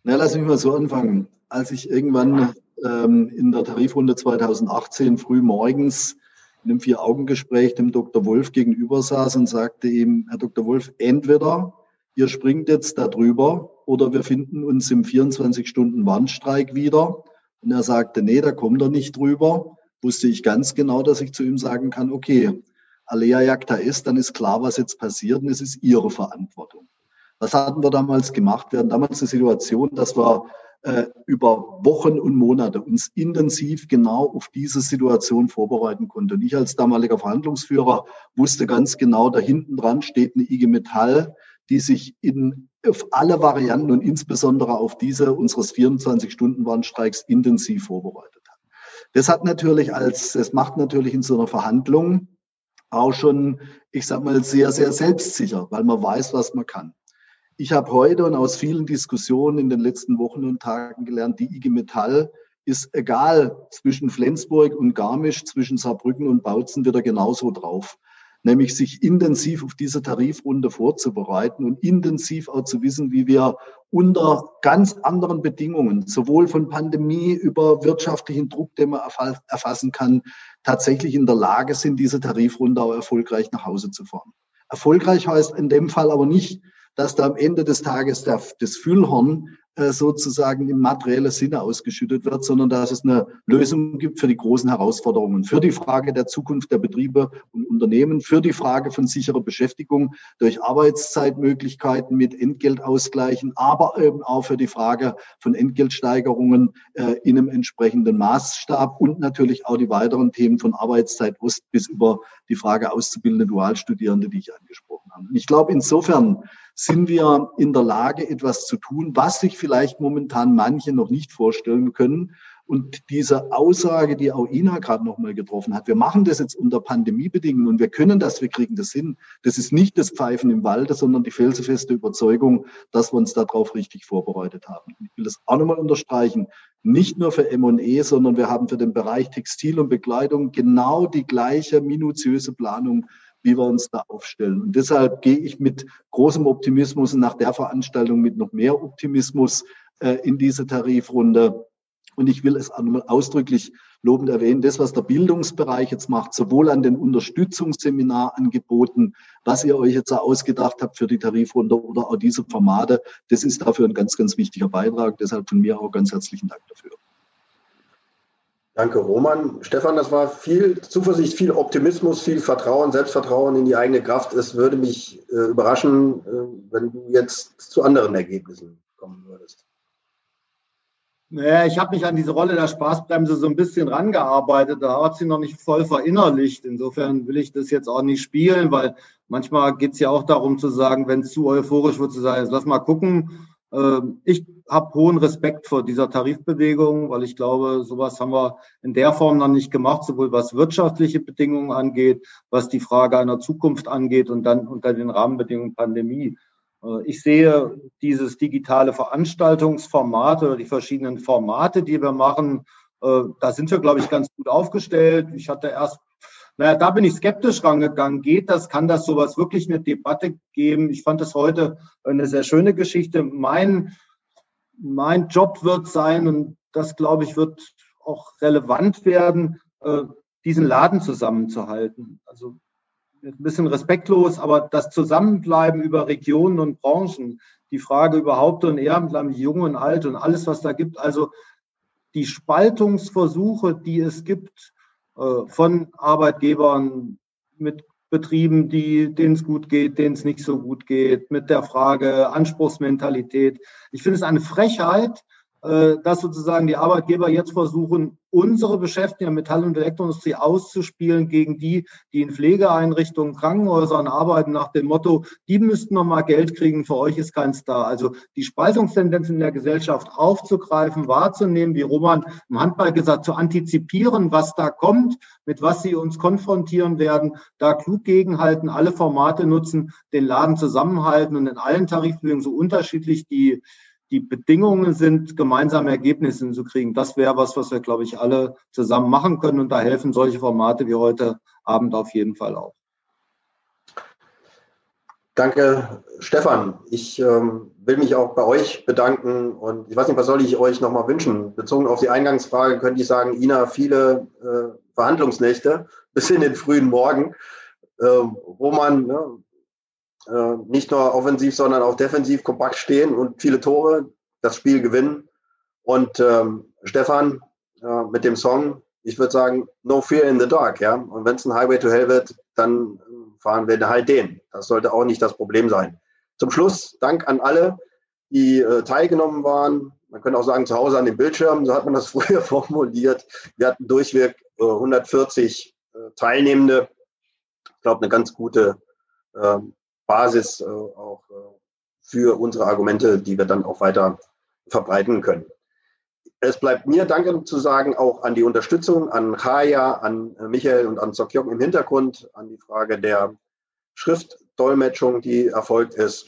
Na, lass mich mal so anfangen. Als ich irgendwann ähm, in der Tarifrunde 2018 früh morgens in einem Vier-Augen-Gespräch dem Dr. Wolf gegenüber saß und sagte ihm, Herr Dr. Wolf, entweder ihr springt jetzt da drüber oder wir finden uns im 24-Stunden-Warnstreik wieder. Und er sagte, nee, da kommt er nicht drüber. Wusste ich ganz genau, dass ich zu ihm sagen kann, okay, Alea Jagda ist, dann ist klar, was jetzt passiert und es ist ihre Verantwortung. Was hatten wir damals gemacht? Wir hatten damals eine Situation, dass wir äh, über Wochen und Monate uns intensiv genau auf diese Situation vorbereiten konnten. Und ich als damaliger Verhandlungsführer wusste ganz genau, da hinten dran steht eine IG Metall, die sich in, auf alle Varianten und insbesondere auf diese unseres 24-Stunden-Warnstreiks intensiv vorbereitet hat. Das hat natürlich als, das macht natürlich in so einer Verhandlung auch schon, ich sag mal, sehr, sehr selbstsicher, weil man weiß, was man kann. Ich habe heute und aus vielen Diskussionen in den letzten Wochen und Tagen gelernt, die IG Metall ist egal zwischen Flensburg und Garmisch, zwischen Saarbrücken und Bautzen wieder genauso drauf nämlich sich intensiv auf diese Tarifrunde vorzubereiten und intensiv auch zu wissen, wie wir unter ganz anderen Bedingungen, sowohl von Pandemie über wirtschaftlichen Druck, den man erfassen kann, tatsächlich in der Lage sind, diese Tarifrunde auch erfolgreich nach Hause zu fahren. Erfolgreich heißt in dem Fall aber nicht, dass da am Ende des Tages der, das Füllhorn äh, sozusagen im materiellen Sinne ausgeschüttet wird, sondern dass es eine Lösung gibt für die großen Herausforderungen, für die Frage der Zukunft der Betriebe und Unternehmen, für die Frage von sicherer Beschäftigung durch Arbeitszeitmöglichkeiten mit Entgeltausgleichen, aber eben auch für die Frage von Entgeltsteigerungen äh, in einem entsprechenden Maßstab und natürlich auch die weiteren Themen von Arbeitszeit Ost bis über die Frage auszubildende Dualstudierende, die ich angesprochen habe. Ich glaube, insofern sind wir in der Lage, etwas zu tun, was sich vielleicht momentan manche noch nicht vorstellen können. Und diese Aussage, die auch Ina gerade nochmal getroffen hat, wir machen das jetzt unter Pandemiebedingungen und wir können das, wir kriegen das hin. Das ist nicht das Pfeifen im Walde, sondern die felsenfeste Überzeugung, dass wir uns darauf richtig vorbereitet haben. Ich will das auch nochmal unterstreichen. Nicht nur für M&E, sondern wir haben für den Bereich Textil und Bekleidung genau die gleiche minutiöse Planung wie wir uns da aufstellen. Und deshalb gehe ich mit großem Optimismus und nach der Veranstaltung mit noch mehr Optimismus äh, in diese Tarifrunde. Und ich will es einmal ausdrücklich lobend erwähnen, das, was der Bildungsbereich jetzt macht, sowohl an den Unterstützungsseminarangeboten, was ihr euch jetzt ausgedacht habt für die Tarifrunde oder auch diese Formate, das ist dafür ein ganz, ganz wichtiger Beitrag. Deshalb von mir auch ganz herzlichen Dank dafür. Danke, Roman. Stefan, das war viel Zuversicht, viel Optimismus, viel Vertrauen, Selbstvertrauen in die eigene Kraft. Es würde mich äh, überraschen, äh, wenn du jetzt zu anderen Ergebnissen kommen würdest. Naja, ich habe mich an diese Rolle der Spaßbremse so ein bisschen rangearbeitet. Da hat sie noch nicht voll verinnerlicht. Insofern will ich das jetzt auch nicht spielen, weil manchmal geht es ja auch darum zu sagen, wenn es zu euphorisch wird, zu sagen, lass mal gucken. Ähm, ich habe hohen Respekt vor dieser Tarifbewegung, weil ich glaube, sowas haben wir in der Form noch nicht gemacht, sowohl was wirtschaftliche Bedingungen angeht, was die Frage einer Zukunft angeht und dann unter den Rahmenbedingungen Pandemie. Äh, ich sehe dieses digitale Veranstaltungsformat oder die verschiedenen Formate, die wir machen, äh, da sind wir, glaube ich, ganz gut aufgestellt. Ich hatte erst naja, da bin ich skeptisch rangegangen. Geht das? Kann das sowas wirklich eine Debatte geben? Ich fand das heute eine sehr schöne Geschichte. Mein, mein Job wird sein, und das glaube ich wird auch relevant werden, äh, diesen Laden zusammenzuhalten. Also ein bisschen respektlos, aber das Zusammenbleiben über Regionen und Branchen, die Frage über Haupt- und Ehrenamt, Jung und Alt und alles, was da gibt, also die Spaltungsversuche, die es gibt von Arbeitgebern mit Betrieben, die, denen es gut geht, denen es nicht so gut geht, mit der Frage Anspruchsmentalität. Ich finde es eine Frechheit, äh, dass sozusagen die Arbeitgeber jetzt versuchen, unsere Beschäftigten der Metall- und Elektroindustrie auszuspielen gegen die, die in Pflegeeinrichtungen, Krankenhäusern arbeiten, nach dem Motto, die müssten noch mal Geld kriegen, für euch ist keins da. Also die Spaltungstendenzen in der Gesellschaft aufzugreifen, wahrzunehmen, wie Roman im Handball gesagt, zu antizipieren, was da kommt, mit was sie uns konfrontieren werden, da klug gegenhalten, alle Formate nutzen, den Laden zusammenhalten und in allen Tarifbedingungen so unterschiedlich die die Bedingungen sind, gemeinsame Ergebnisse zu kriegen. Das wäre was, was wir, glaube ich, alle zusammen machen können. Und da helfen solche Formate wie heute Abend auf jeden Fall auch. Danke, Stefan. Ich ähm, will mich auch bei euch bedanken und ich weiß nicht, was soll ich euch nochmal wünschen? Bezogen auf die Eingangsfrage könnte ich sagen, Ina, viele äh, Verhandlungsnächte bis in den frühen Morgen, äh, wo man ne, äh, nicht nur offensiv, sondern auch defensiv kompakt stehen und viele Tore, das Spiel gewinnen. Und ähm, Stefan äh, mit dem Song, ich würde sagen, No Fear in the Dark, ja. Und wenn es ein Highway to Hell wird, dann fahren wir halt den. Das sollte auch nicht das Problem sein. Zum Schluss Dank an alle, die äh, teilgenommen waren. Man könnte auch sagen, zu Hause an den Bildschirmen, so hat man das früher formuliert. Wir hatten durchweg äh, 140 äh, Teilnehmende. Ich glaube, eine ganz gute ähm, Basis äh, auch äh, für unsere Argumente, die wir dann auch weiter verbreiten können. Es bleibt mir Danke zu sagen, auch an die Unterstützung, an Chaya, an Michael und an Sokyong im Hintergrund, an die Frage der Schriftdolmetschung, die erfolgt ist.